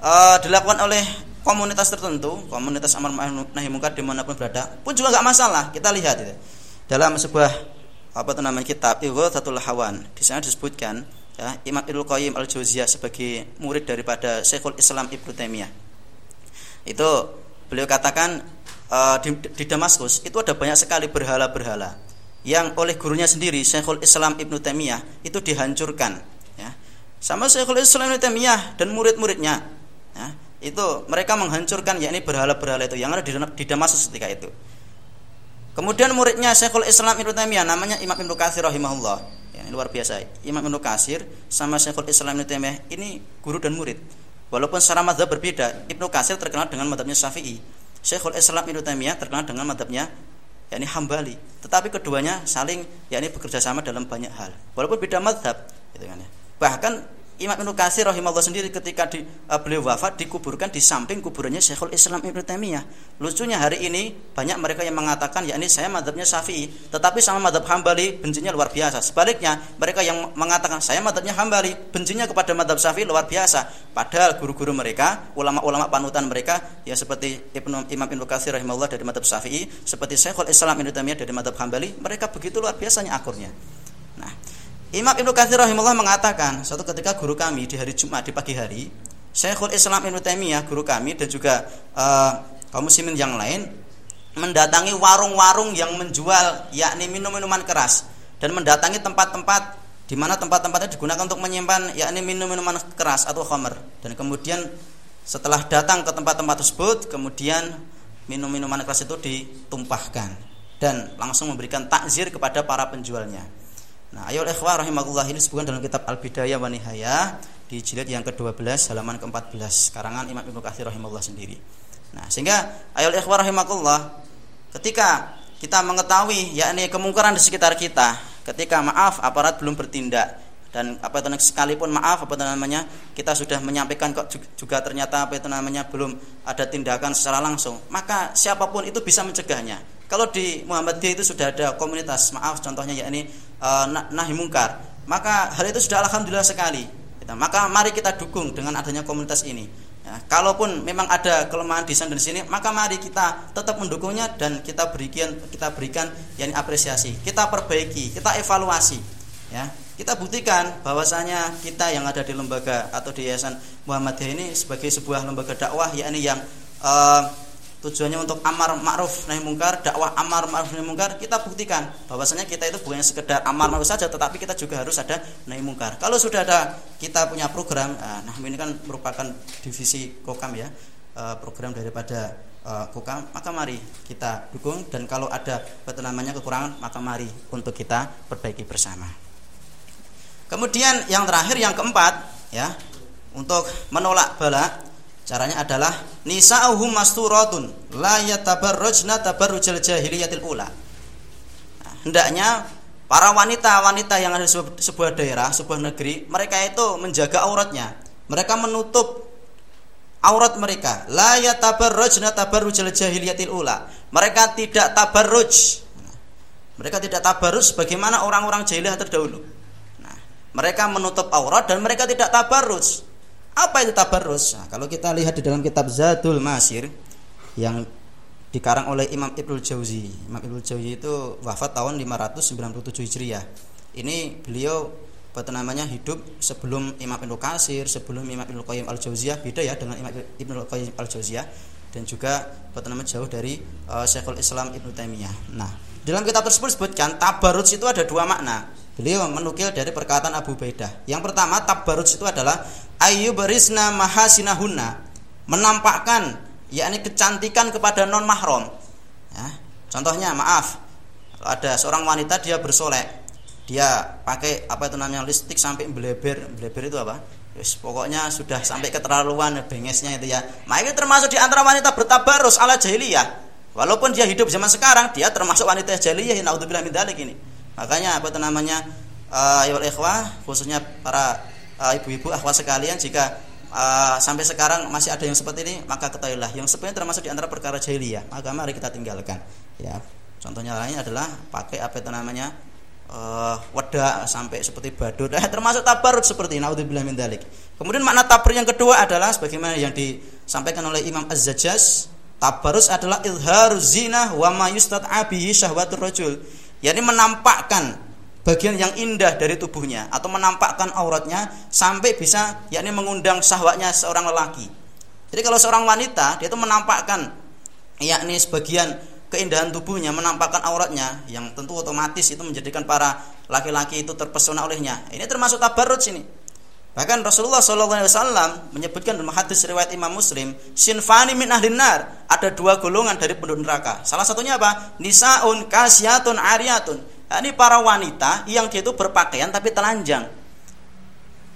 uh, dilakukan oleh komunitas tertentu, komunitas amar ma'ruf nahi mungkar di mana pun berada, pun juga nggak masalah. Kita lihat itu. Dalam sebuah apa itu namanya kitab satu Hawan, di sana disebutkan ya, Imam Ibnu Qayyim Al-Jauziyah sebagai murid daripada Syekhul Islam Ibnu Taimiyah. Itu beliau katakan uh, di, di Damaskus itu ada banyak sekali berhala-berhala yang oleh gurunya sendiri Syekhul Islam Ibnu Taimiyah itu dihancurkan ya. Sama Syekhul Islam Ibnu Taimiyah dan murid-muridnya ya, itu mereka menghancurkan yakni berhala-berhala itu yang ada di, di Damaskus ketika itu. Kemudian muridnya Syekhul Islam Ibnu Taimiyah namanya Imam Ibnu Katsir rahimahullah. Ya, luar biasa. Imam Ibnu Katsir sama Syekhul Islam Ibnu Taimiyah ini guru dan murid. Walaupun secara madhab berbeda, Ibnu Katsir terkenal dengan madhabnya Syafi'i. Syekhul Islam Ibnu Taimiyah terkenal dengan madhabnya yakni Hambali. Tetapi keduanya saling yakni bekerja sama dalam banyak hal. Walaupun beda madhab, gitu kan ya. Bahkan Imam Ibnu Katsir rahimahullah sendiri ketika di, uh, beliau wafat dikuburkan di samping kuburannya Syekhul Islam Ibnu Taimiyah. Lucunya hari ini banyak mereka yang mengatakan ya ini saya madhabnya Syafi'i, tetapi sama madhab Hambali bencinya luar biasa. Sebaliknya mereka yang mengatakan saya madhabnya Hambali bencinya kepada madhab Syafi'i luar biasa. Padahal guru-guru mereka, ulama-ulama panutan mereka ya seperti Ibnu Imam Ibnu Katsir rahimahullah dari madhab Syafi'i, seperti Syekhul Islam Ibnu Taimiyah dari madhab Hambali, mereka begitu luar biasanya akurnya. Nah, Imam Ibnu Katsir rahimahullah mengatakan, suatu ketika guru kami di hari Jumat di pagi hari, Syekhul Islam Ibnu Taimiyah guru kami dan juga uh, kaum muslimin yang lain mendatangi warung-warung yang menjual yakni minum-minuman keras dan mendatangi tempat-tempat di mana tempat-tempatnya digunakan untuk menyimpan yakni minum-minuman keras atau khamr dan kemudian setelah datang ke tempat-tempat tersebut kemudian minum-minuman keras itu ditumpahkan dan langsung memberikan takzir kepada para penjualnya. Nah, ayo ikhwah rahimakumullah. Ini disebutkan dalam kitab Al-Bidayah wa Nihayah di jilid yang ke-12 halaman ke-14 karangan Imam Ibnu Katsir rahimahullah sendiri. Nah, sehingga ayo ikhwah rahimakumullah ketika kita mengetahui yakni kemungkaran di sekitar kita, ketika maaf aparat belum bertindak dan apa itu sekalipun maaf apa itu namanya kita sudah menyampaikan kok juga ternyata apa itu namanya belum ada tindakan secara langsung maka siapa pun itu bisa mencegahnya kalau di Muhammadiyah itu sudah ada komunitas maaf contohnya yakni uh, nahi mungkar. Maka hal itu sudah alhamdulillah sekali. Maka mari kita dukung dengan adanya komunitas ini. Ya, kalaupun memang ada kelemahan di sana dan sini, maka mari kita tetap mendukungnya dan kita berikan kita berikan yang apresiasi, kita perbaiki, kita evaluasi, ya. Kita buktikan bahwasanya kita yang ada di lembaga atau di Yayasan Muhammadiyah ini sebagai sebuah lembaga dakwah yakni yang uh, tujuannya untuk amar ma'ruf nahi mungkar, dakwah amar ma'ruf nahi mungkar, kita buktikan bahwasanya kita itu bukan sekedar amar ma'ruf saja tetapi kita juga harus ada nahi mungkar. Kalau sudah ada kita punya program, eh, nah ini kan merupakan divisi Kokam ya, eh, program daripada eh, Kokam, maka mari kita dukung dan kalau ada namanya kekurangan, maka mari untuk kita perbaiki bersama. Kemudian yang terakhir yang keempat ya, untuk menolak bala Caranya adalah nisa'uhum masturatun la yatabarrajna tabarrujal jahiliyatil ula. Nah, hendaknya para wanita-wanita yang ada di sebuah daerah, sebuah negeri, mereka itu menjaga auratnya. Mereka menutup aurat mereka. La yatabarrajna tabarrujal jahiliyatil ula. Mereka tidak tabarruj. Mereka tidak tabarruj bagaimana orang-orang jahiliyah terdahulu. Nah, mereka menutup aurat dan mereka tidak tabarruj. Apa itu tabarrus? Nah, kalau kita lihat di dalam kitab Zadul Masir yang dikarang oleh Imam Ibnul Jauzi. Imam Ibnul Jauzi itu wafat tahun 597 Hijriah. Ini beliau apa namanya hidup sebelum Imam Ibnu Kasir, sebelum Imam Ibnu Qayyim Al-Jauziyah, beda ya dengan Imam Ibnu Qayyim Al-Jauziyah dan juga apa namanya jauh dari uh, Syekhul Islam Ibnu Taimiyah. Nah, dalam kitab tersebut disebutkan tabarruj itu ada dua makna. Beliau menukil dari perkataan Abu Baidah. Yang pertama, tabarruj itu adalah ayyubrisna mahasinahunna menampakkan yakni kecantikan kepada non mahram ya. contohnya maaf ada seorang wanita dia bersolek dia pakai apa itu namanya listrik sampai beleber beleber itu apa Yes, pokoknya sudah sampai keterlaluan bengesnya itu ya. Maka ini termasuk di antara wanita bertabarus ala jahiliyah. Walaupun dia hidup zaman sekarang, dia termasuk wanita jahiliyah. Naudzubillah ini. Makanya apa itu namanya? Uh, ikhwah khususnya para uh, ibu-ibu akhwat sekalian jika uh, sampai sekarang masih ada yang seperti ini maka ketahuilah. Yang sebenarnya termasuk di antara perkara jahiliyah. Maka mari kita tinggalkan. Ya. Contohnya lain adalah pakai apa itu namanya uh, wedak sampai seperti badut. Eh, termasuk tabarut seperti naudzubillah min dalik. Kemudian makna tabar yang kedua adalah sebagaimana yang disampaikan oleh Imam Az-Zajjaj tabarus adalah ilhar zina wa ma yustad'abihi syahwatur rajul yakni menampakkan bagian yang indah dari tubuhnya atau menampakkan auratnya sampai bisa yakni mengundang syahwatnya seorang lelaki. Jadi kalau seorang wanita dia itu menampakkan yakni sebagian keindahan tubuhnya, menampakkan auratnya yang tentu otomatis itu menjadikan para laki-laki itu terpesona olehnya. Ini termasuk tabarruj ini. Bahkan Rasulullah SAW menyebutkan dalam hadis riwayat Imam Muslim, sinfani min ahlin ada dua golongan dari penduduk neraka. Salah satunya apa? Nisaun kasyatun ariyatun ini para wanita yang dia itu berpakaian tapi telanjang.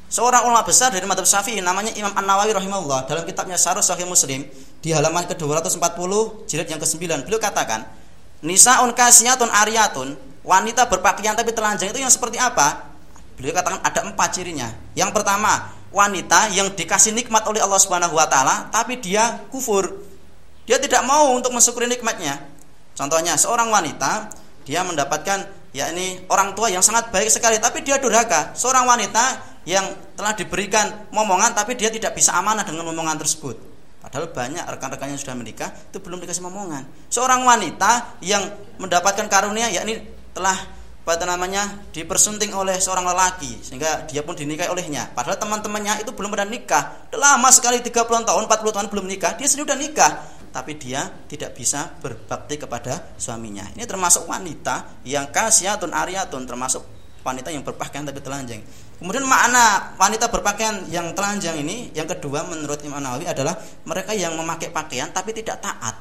Seorang ulama besar dari madhab syafi'i namanya Imam An-Nawawi rahimahullah dalam kitabnya Syarah Sahih Muslim di halaman ke-240 jilid yang ke-9 beliau katakan Nisaun kasiyatun ariyatun wanita berpakaian tapi telanjang itu yang seperti apa? Beliau katakan ada empat cirinya. Yang pertama, wanita yang dikasih nikmat oleh Allah Subhanahu wa taala tapi dia kufur. Dia tidak mau untuk mensyukuri nikmatnya. Contohnya seorang wanita dia mendapatkan yakni orang tua yang sangat baik sekali tapi dia durhaka seorang wanita yang telah diberikan momongan tapi dia tidak bisa amanah dengan momongan tersebut padahal banyak rekan-rekannya sudah menikah itu belum dikasih momongan seorang wanita yang mendapatkan karunia yakni telah apa namanya dipersunting oleh seorang lelaki sehingga dia pun dinikahi olehnya. Padahal teman-temannya itu belum pernah nikah. Lama sekali 30 tahun 40 tahun belum nikah. Dia sendiri udah nikah. Tapi dia tidak bisa berbakti kepada suaminya. Ini termasuk wanita yang kasiatun ariatun termasuk wanita yang berpakaian tapi telanjang. Kemudian makna wanita berpakaian yang telanjang ini yang kedua menurut Imam Nawawi adalah mereka yang memakai pakaian tapi tidak taat.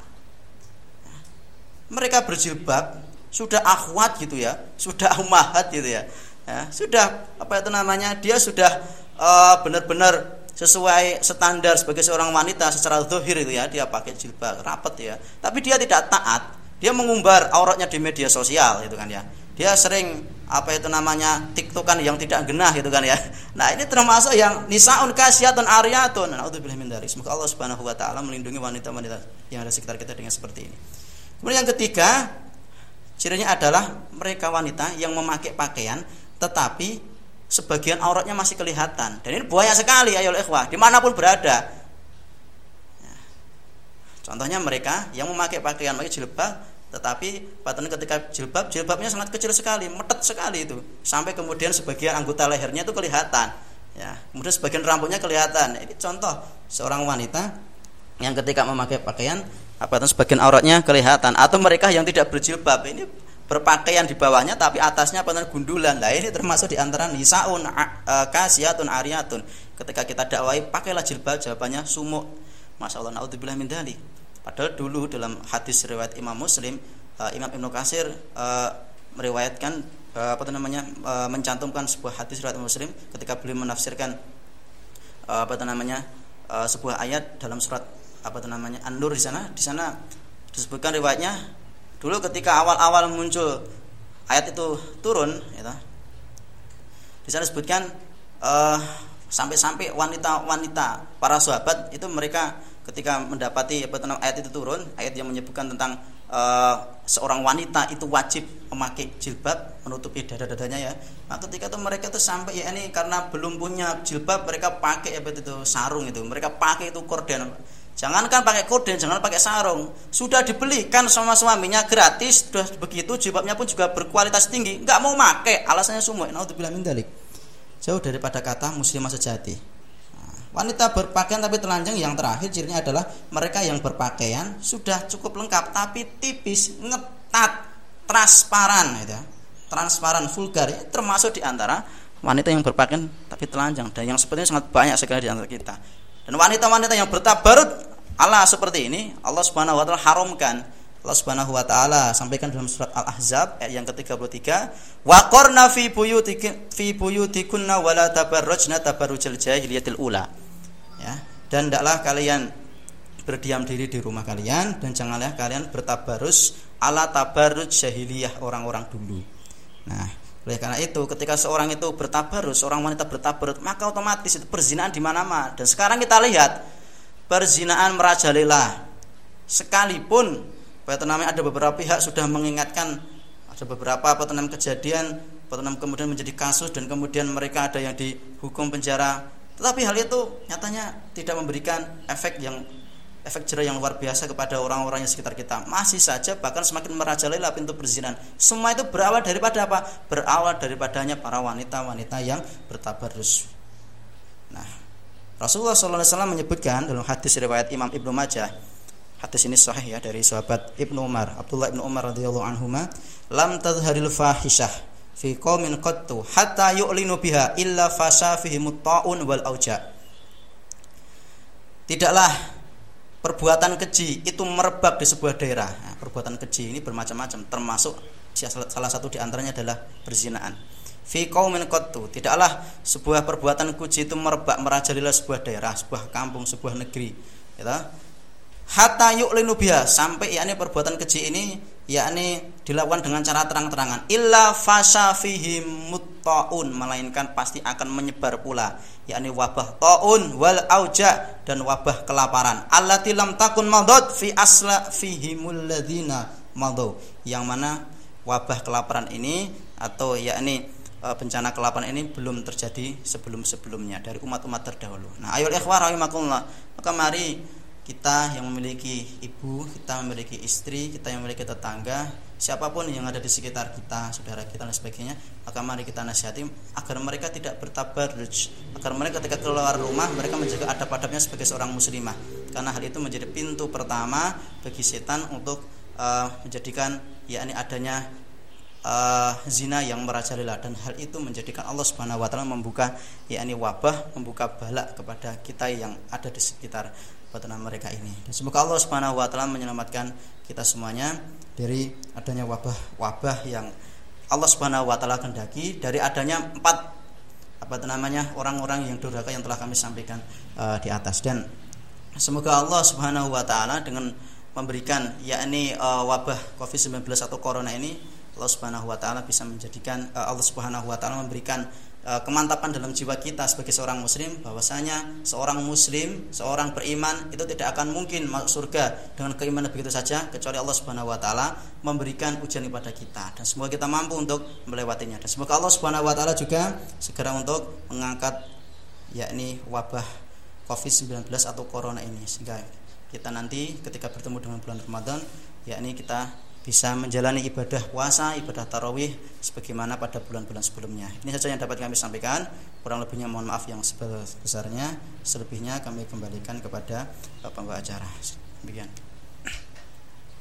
Mereka berjilbab sudah akhwat gitu ya, sudah umahat gitu ya. ya sudah apa itu namanya? Dia sudah uh, benar-benar sesuai standar sebagai seorang wanita secara zahir itu ya, dia pakai jilbab rapat ya. Tapi dia tidak taat. Dia mengumbar auratnya di media sosial gitu kan ya. Dia sering apa itu namanya tiktokan yang tidak genah gitu kan ya. Nah, ini termasuk yang nisaun kasiatun ariyatun. Dari. Semoga Allah Subhanahu wa taala melindungi wanita-wanita yang ada sekitar kita dengan seperti ini. Kemudian yang ketiga, Cirinya adalah mereka wanita yang memakai pakaian tetapi sebagian auratnya masih kelihatan. Dan ini banyak sekali ayo ikhwah, di mana pun berada. Ya. Contohnya mereka yang memakai pakaian pakai jilbab tetapi paten ketika jilbab jilbabnya sangat kecil sekali, metet sekali itu. Sampai kemudian sebagian anggota lehernya itu kelihatan. Ya, kemudian sebagian rambutnya kelihatan. Ini contoh seorang wanita yang ketika memakai pakaian apa itu sebagian auratnya kelihatan atau mereka yang tidak berjilbab ini berpakaian di bawahnya tapi atasnya apa gundulan. Nah, ini termasuk di antara nisaun e, kasiatun ariatun. Ketika kita dakwai pakailah jilbab jawabannya sumuk. Masya Allah naudzubillah min dali. Padahal dulu dalam hadis riwayat Imam Muslim e, Imam Ibnu Kasir e, meriwayatkan apa namanya mencantumkan sebuah hadis riwayat Muslim ketika beliau menafsirkan apa namanya sebuah ayat dalam surat apa itu namanya An-Nur di sana di sana disebutkan riwayatnya dulu ketika awal-awal muncul ayat itu turun ya di sana disebutkan uh, sampai-sampai wanita-wanita para sahabat itu mereka ketika mendapati apa itu ayat itu turun ayat yang menyebutkan tentang uh, seorang wanita itu wajib memakai jilbab menutupi dada-dadanya ya. Nah, ketika itu mereka itu sampai ya ini karena belum punya jilbab mereka pakai apa itu sarung itu. Mereka pakai itu korden Jangankan pakai korden, jangan pakai sarung. Sudah dibelikan sama suaminya gratis, sudah begitu jilbabnya pun juga berkualitas tinggi. Enggak mau pakai, alasannya semua. Naudzubillah min dalik. Jauh daripada kata muslimah sejati. Nah, wanita berpakaian tapi telanjang yang terakhir cirinya adalah mereka yang berpakaian sudah cukup lengkap tapi tipis, ngetat, transparan gitu ya. Transparan, vulgar ya, termasuk di antara wanita yang berpakaian tapi telanjang dan yang sepertinya sangat banyak sekali di antara kita dan wanita-wanita yang bertabarut Allah seperti ini Allah Subhanahu wa taala haramkan. Allah Subhanahu wa taala sampaikan dalam surat Al-Ahzab ayat yang ke-33, "Wa qarna fi buyutikum fi buyutikunna jahiliyatil ula." Ya, dan hendaklah kalian berdiam diri di rumah kalian dan janganlah kalian bertabarus ala tabarruj jahiliyah orang-orang dulu. Nah, oleh karena itu, ketika seorang itu bertabarut, seorang wanita bertabarut, maka otomatis itu perzinaan di mana-mana. Dan sekarang kita lihat perzinaan merajalela. Sekalipun namanya ada beberapa pihak sudah mengingatkan ada beberapa apa namanya kejadian namanya kemudian menjadi kasus dan kemudian mereka ada yang dihukum penjara. Tetapi hal itu nyatanya tidak memberikan efek yang efek jerah yang luar biasa kepada orang-orang yang sekitar kita. Masih saja bahkan semakin merajalela pintu perzinahan. Semua itu berawal daripada apa? Berawal daripadanya para wanita-wanita yang bertabarus. Nah, Rasulullah SAW menyebutkan dalam hadis riwayat Imam Ibnu Majah Hadis ini sahih ya dari sahabat Ibnu Umar, Abdullah Ibnu Umar radhiyallahu anhuma, lam tadhharil fahishah fi qaumin qattu hatta yu'linu biha illa fasha fihi mutta'un wal auja. Tidaklah perbuatan keji itu merebak di sebuah daerah. Nah, perbuatan keji ini bermacam-macam, termasuk salah satu di antaranya adalah perzinaan. Tidaklah sebuah perbuatan keji itu merebak merajalela sebuah daerah, sebuah kampung, sebuah negeri, gitu. Hatta biha, sampai yakni perbuatan keji ini yakni dilakukan dengan cara terang-terangan. Illa fasa fihi muttaun, melainkan pasti akan menyebar pula yakni wabah taun wal auja dan wabah kelaparan allati lam takun madad fi asla fihimul ladzina madu yang mana wabah kelaparan ini atau yakni e, bencana kelaparan ini belum terjadi sebelum-sebelumnya dari umat-umat terdahulu. Nah, ayo ikhwah rahimakumullah. Maka mari kita yang memiliki ibu, kita memiliki istri, kita yang memiliki tetangga, siapa pun yang ada di sekitar kita, saudara kita dan sebagainya, maka mari kita nasihati agar mereka tidak bertabarruj, agar mereka ketika keluar rumah mereka menjaga adab-adabnya sebagai seorang muslimah. Karena hal itu menjadi pintu pertama bagi setan untuk uh, menjadikan yakni adanya uh, zina yang merajalela dan hal itu menjadikan Allah Subhanahu wa taala membuka yakni wabah, membuka balak kepada kita yang ada di sekitar peternak mereka ini. Dan semoga Allah Subhanahu wa taala menyelamatkan kita semuanya dari adanya wabah-wabah yang Allah Subhanahu wa taala kehendaki dari adanya empat apa namanya orang-orang yang durhaka yang telah kami sampaikan uh, di atas dan semoga Allah Subhanahu wa taala dengan memberikan yakni uh, wabah Covid-19 atau corona ini Allah Subhanahu wa taala bisa menjadikan uh, Allah Subhanahu wa taala memberikan kemantapan dalam jiwa kita sebagai seorang muslim bahwasanya seorang muslim, seorang beriman itu tidak akan mungkin masuk surga dengan keimanan begitu saja kecuali Allah Subhanahu wa taala memberikan ujian kepada kita. Dan semoga kita mampu untuk melewatinya. Dan semoga Allah Subhanahu wa taala juga segera untuk mengangkat yakni wabah Covid-19 atau corona ini. Sehingga kita nanti ketika bertemu dengan bulan Ramadan yakni kita bisa menjalani ibadah puasa, ibadah tarawih sebagaimana pada bulan-bulan sebelumnya. Ini saja yang dapat kami sampaikan. Kurang lebihnya mohon maaf yang sebesarnya. Selebihnya kami kembalikan kepada Bapak acara. Demikian.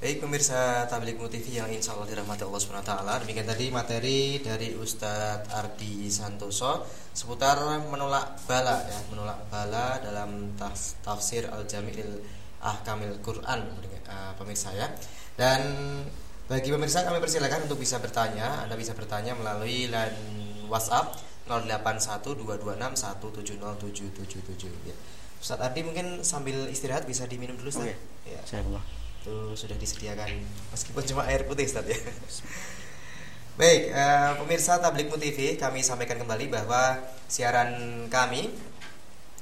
Baik pemirsa Tablik TV yang insya Allah dirahmati Allah SWT Demikian tadi materi dari Ustadz Ardi Santoso Seputar menolak bala ya Menolak bala dalam tafsir Al-Jami'il Ahkamil Quran eh, Pemirsa ya dan bagi pemirsa kami persilakan untuk bisa bertanya. Anda bisa bertanya melalui line WhatsApp 081226170777 ya. Ustaz Ardi mungkin sambil istirahat bisa diminum dulu Ustaz. Oke. Ya. Allah. Itu sudah disediakan meskipun cuma air putih Ustaz ya. Baik, uh, pemirsa Tablik TV, kami sampaikan kembali bahwa siaran kami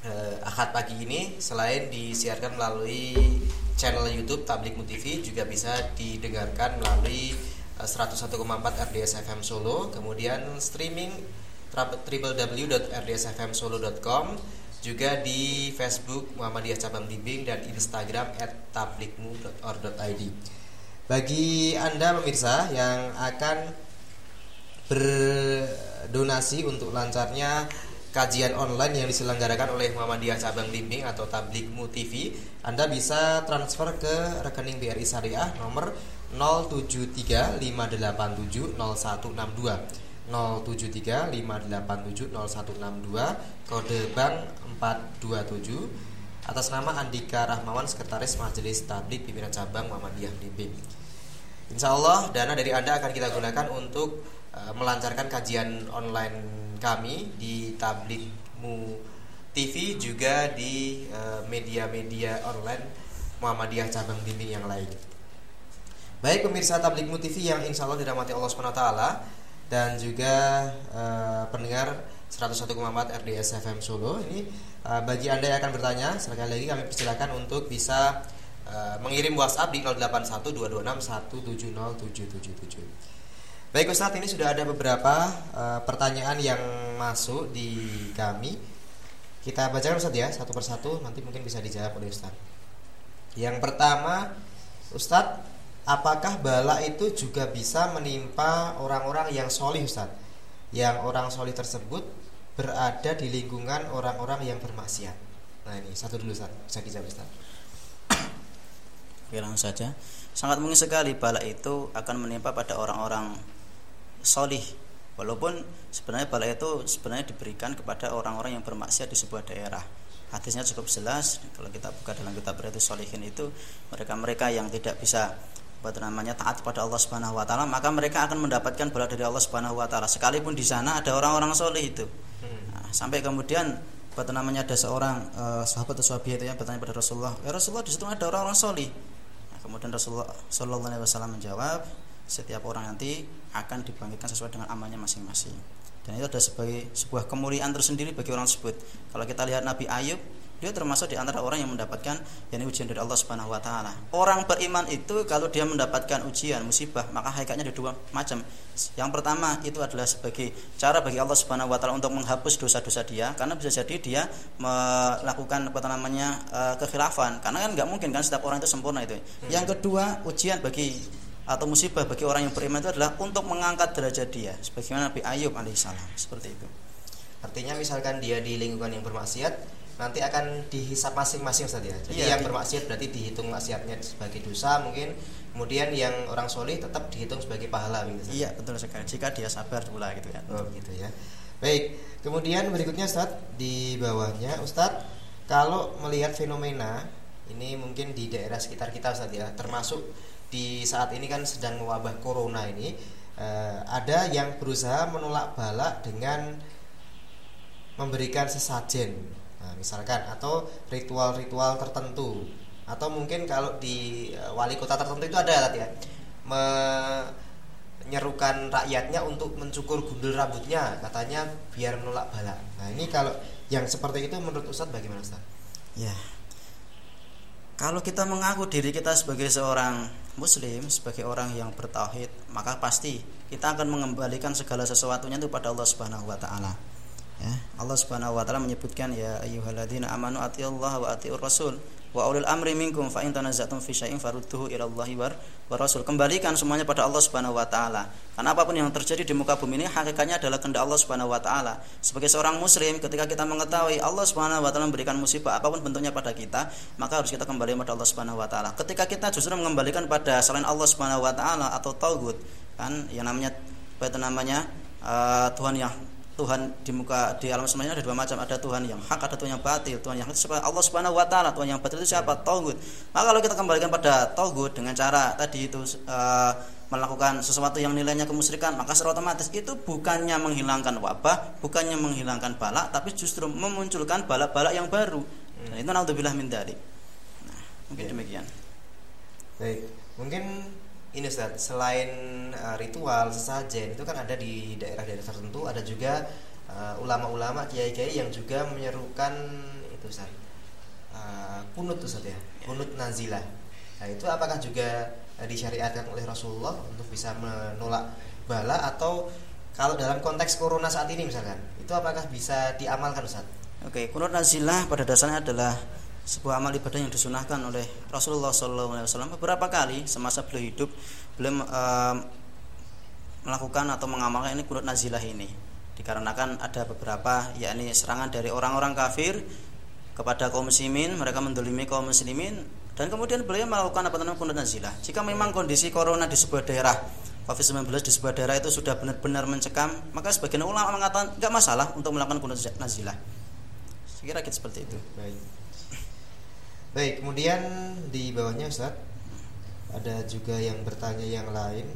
uh, Ahad pagi ini selain disiarkan melalui channel YouTube Tablik TV juga bisa didengarkan melalui 101,4 RDS FM Solo, kemudian streaming www.rdsfmsolo.com juga di Facebook Muhammadiyah Cabang Bimbing dan Instagram @tablikmu.or.id. Bagi Anda pemirsa yang akan berdonasi untuk lancarnya kajian online yang diselenggarakan oleh Muhammadiyah Cabang Bimbing atau Tablikmu TV, Anda bisa transfer ke rekening BRI Syariah nomor 0735870162. 0735870162 kode bank 427 atas nama Andika Rahmawan Sekretaris Majelis Tablik Pimpinan Cabang Muhammadiyah Bimbing. Insya Allah dana dari Anda akan kita gunakan untuk uh, melancarkan kajian online kami di Tablikmu TV juga di eh, media-media online Muhammadiyah cabang bimbing yang lain. Baik pemirsa Tablikmu TV yang insya Allah dirahmati Allah SWT dan juga uh, pendengar 101,4 RDS FM Solo ini uh, bagi anda yang akan bertanya sekali lagi kami persilakan untuk bisa uh, mengirim WhatsApp di 081226170777. Baik Ustadz, ini sudah ada beberapa uh, pertanyaan yang masuk di kami. Kita bacakan Ustadz ya, satu persatu, nanti mungkin bisa dijawab oleh Ustadz. Yang pertama, Ustadz, apakah bala itu juga bisa menimpa orang-orang yang solih Ustadz? Yang orang solih tersebut berada di lingkungan orang-orang yang bermaksiat. Nah ini satu dulu Ustadz, bisa dijawab Ustadz. Bilang saja, sangat mungkin sekali bala itu akan menimpa pada orang-orang solih. Walaupun sebenarnya bala itu sebenarnya diberikan kepada orang-orang yang bermaksiat di sebuah daerah. Hadisnya cukup jelas. Kalau kita buka dalam kitab itu solihin itu mereka-mereka yang tidak bisa apa namanya taat pada Allah Subhanahu wa taala maka mereka akan mendapatkan bala dari Allah Subhanahu wa taala. Sekalipun di sana ada orang-orang solih itu. Hmm. nah, sampai kemudian apa namanya ada seorang uh, sahabat atau sahabat itu yang bertanya pada Rasulullah ya Rasulullah di situ ada orang-orang solih. Nah, kemudian Rasulullah Shallallahu Alaihi Wasallam menjawab setiap orang nanti akan dibangkitkan sesuai dengan amalnya masing-masing dan itu ada sebagai sebuah kemuliaan tersendiri bagi orang tersebut kalau kita lihat Nabi Ayub dia termasuk di antara orang yang mendapatkan yakni ujian dari Allah Subhanahu wa taala. Orang beriman itu kalau dia mendapatkan ujian, musibah, maka hakikatnya ada dua macam. Yang pertama itu adalah sebagai cara bagi Allah Subhanahu wa taala untuk menghapus dosa-dosa dia karena bisa jadi dia melakukan apa namanya uh, kekhilafan karena kan nggak mungkin kan setiap orang itu sempurna itu. Yang kedua, ujian bagi atau musibah bagi orang yang beriman itu adalah untuk mengangkat derajat dia sebagaimana Nabi Ayub alaihissalam seperti itu. Artinya misalkan dia di lingkungan yang bermaksiat nanti akan dihisap masing-masing saja. Ya. Jadi iya, yang bermaksiat berarti dihitung maksiatnya sebagai dosa mungkin kemudian yang orang solih tetap dihitung sebagai pahala gitu. Iya, betul sekali. Jika dia sabar pula gitu ya. Oh, gitu ya. Baik. Kemudian berikutnya Ustaz di bawahnya Ustaz kalau melihat fenomena ini mungkin di daerah sekitar kita Ustaz ya, termasuk di saat ini kan sedang mewabah corona ini eh, ada yang berusaha menolak balak dengan memberikan sesajen. Nah, misalkan atau ritual-ritual tertentu. Atau mungkin kalau di eh, wali kota tertentu itu ada ya. Menyerukan rakyatnya untuk mencukur gundul rambutnya katanya biar menolak balak. Nah ini kalau yang seperti itu menurut Ustadz bagaimana Ustadz? Ya. Kalau kita mengaku diri kita sebagai seorang muslim, sebagai orang yang bertauhid, maka pasti kita akan mengembalikan segala sesuatunya itu pada Allah Subhanahu wa taala. Ya, Allah Subhanahu wa taala menyebutkan ya ayyuhalladzina amanu atiullaha wa atiur rasul wa ulil amri minkum fa in tanaza'tum fi syai'in farudduhu ila Allahi war rasul. Kembalikan semuanya pada Allah Subhanahu wa taala. Karena apa pun yang terjadi di muka bumi ini hakikatnya adalah kehendak Allah Subhanahu wa taala. Sebagai seorang muslim ketika kita mengetahui Allah Subhanahu wa taala memberikan musibah apa pun bentuknya pada kita, maka harus kita kembali pada Allah Subhanahu wa taala. Ketika kita justru mengembalikan pada selain Allah Subhanahu wa taala atau tauhid, kan yang namanya apa itu namanya uh, Tuhan yang Tuhan di muka di alam semesta ada dua macam. Ada Tuhan yang hak ada Tuhan yang batil. Tuhan yang hak Allah subhanahu wa taala. Tuhan yang batil itu siapa? Tauhid maka kalau kita kembalikan pada Tauhid dengan cara tadi itu uh, melakukan sesuatu yang nilainya kemusyrikan maka secara otomatis itu bukannya menghilangkan wabah bukannya menghilangkan balak tapi justru memunculkan balak-balak yang baru. Dan itu naudzubillah min dzalik nah mungkin ya. demikian. Baik. Mungkin ini Ustaz, selain uh, ritual sesajen itu kan ada di daerah-daerah tertentu ada juga uh, ulama-ulama kiai-kiai yang juga menyerukan itu Ustaz. Uh, kunut Ustaz ya, kunut nazilah. Nah, itu apakah juga uh, disyariatkan oleh Rasulullah untuk bisa menolak bala atau kalau dalam konteks corona saat ini misalkan, itu apakah bisa diamalkan Ustaz? Oke, kunut nazilah pada dasarnya adalah sebuah amal ibadah yang disunahkan oleh Rasulullah SAW beberapa kali semasa beliau hidup beliau uh, melakukan atau mengamalkan ini kunut nazilah ini. Dikarenakan ada beberapa yakni serangan dari orang-orang kafir kepada kaum muslimin mereka mendolimi kaum muslimin dan kemudian beliau melakukan apa namanya kunut nazilah. Jika memang kondisi corona di sebuah daerah COVID-19 di sebuah daerah itu sudah benar-benar mencekam maka sebagian ulama mengatakan nggak masalah untuk melakukan kunut nazilah. Saya kira kita seperti itu. Baik Baik, kemudian di bawahnya Ustaz ada juga yang bertanya yang lain.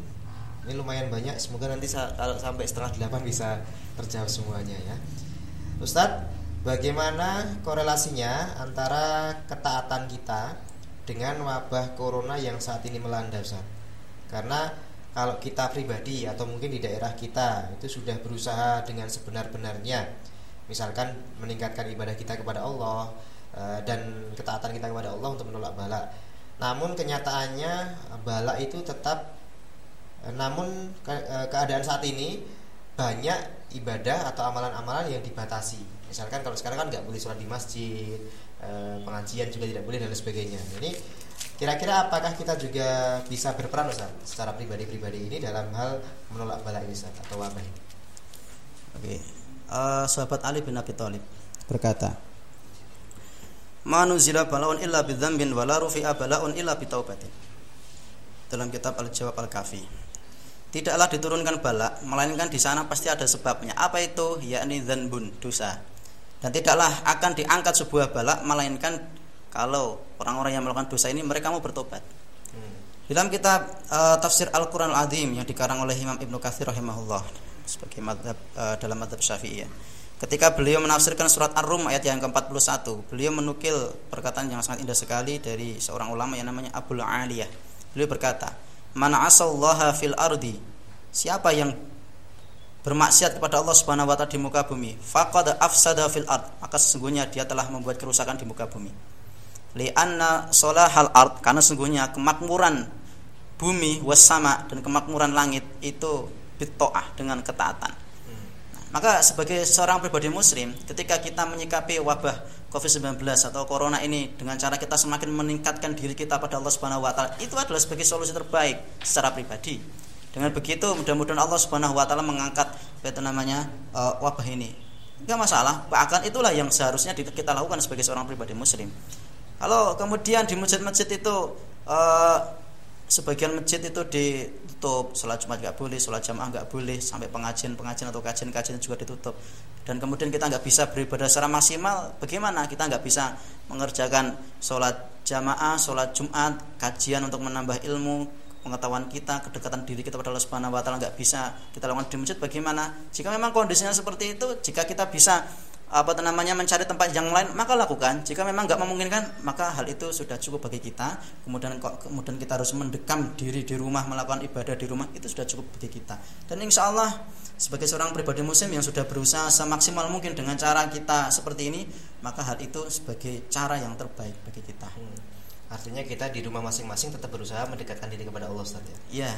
Ini lumayan banyak, semoga nanti kalau sampai setengah delapan bisa terjawab semuanya ya. Ustadz, bagaimana korelasinya antara ketaatan kita dengan wabah corona yang saat ini melanda Ustaz? Karena kalau kita pribadi atau mungkin di daerah kita itu sudah berusaha dengan sebenar-benarnya misalkan meningkatkan ibadah kita kepada Allah Eh, dan ketaatan kita kepada Allah untuk menolak bala. Namun kenyataannya bala itu tetap eh, namun eh, keadaan saat ini banyak ibadah atau amalan-amalan yang dibatasi. Misalkan kalau sekarang kan nggak boleh sholat di masjid, pengajian juga tidak boleh dan lain sebagainya. Ini kira-kira apakah kita juga bisa berperan Ustaz secara pribadi-pribadi ini dalam hal menolak bala ini Ustaz atau wabah ini? Oke. Uh, sahabat Ali bin Abi Thalib berkata, manuzila balaun illa bidzambin wala rufi'a balaun illa bitaubatin. Dalam kitab Al-Jawab Al-Kafi. Tidaklah diturunkan bala, melainkan di sana pasti ada sebabnya. Apa itu? Yakni dzanbun, dosa. Dan tidaklah akan diangkat sebuah bala melainkan kalau orang-orang yang melakukan dosa ini mereka mau bertobat. Hmm. Dalam kitab uh, tafsir Al-Qur'an Al-Azim yang dikarang oleh Imam Ibnu Katsir rahimahullah sebagai madhab, uh, dalam madhab Syafi'iyah Ketika beliau menafsirkan surat Ar-Rum ayat yang ke-41, beliau menukil perkataan yang sangat indah sekali dari seorang ulama yang namanya Abu Aliyah. Beliau berkata, "Man asallaha fil ardi?" Siapa yang bermaksiat kepada Allah Subhanahu wa taala di muka bumi, faqad afsada fil ard, maka sesungguhnya dia telah membuat kerusakan di muka bumi. Li'anna solahal ard, karena sesungguhnya kemakmuran bumi wasama dan kemakmuran langit itu bitoah dengan ketaatan. Maka sebagai seorang pribadi muslim, ketika kita menyikapi wabah COVID-19 atau corona ini dengan cara kita semakin meningkatkan diri kita pada Allah Subhanahu wa itu adalah sebagai solusi terbaik secara pribadi. Dengan begitu mudah-mudahan Allah Subhanahu wa taala mengangkat apa namanya uh, wabah ini. Enggak masalah, bahkan itulah yang seharusnya kita lakukan sebagai seorang pribadi muslim. Kalau kemudian di masjid-masjid itu uh, sebagian masjid itu ditutup sholat jumat nggak boleh sholat jamaah nggak boleh sampai pengajian pengajian atau kajian kajian juga ditutup. Dan kemudian kita nggak bisa beribadah secara maksimal bagaimana kita nggak bisa mengerjakan sholat jamaah sholat jumat kajian untuk menambah ilmu pengetahuan kita kedekatan diri kita pada Allah Subhanahu Wa Taala nggak bisa kita lakukan di masjid? Bagaimana? Jika memang kondisinya seperti itu jika kita bisa apa namanya mencari tempat yang lain maka lakukan. Jika memang nggak memungkinkan maka hal itu sudah cukup bagi kita. Kemudian kemudian kita harus mendekam diri di rumah melakukan ibadah di rumah itu sudah cukup bagi kita. Dan insya Allah sebagai seorang pribadi muslim yang sudah berusaha semaksimal mungkin dengan cara kita seperti ini maka hal itu sebagai cara yang terbaik bagi kita. Hmm. artinya kita di rumah masing-masing tetap berusaha mendekatkan diri kepada Allah Ustaz ya? Iya.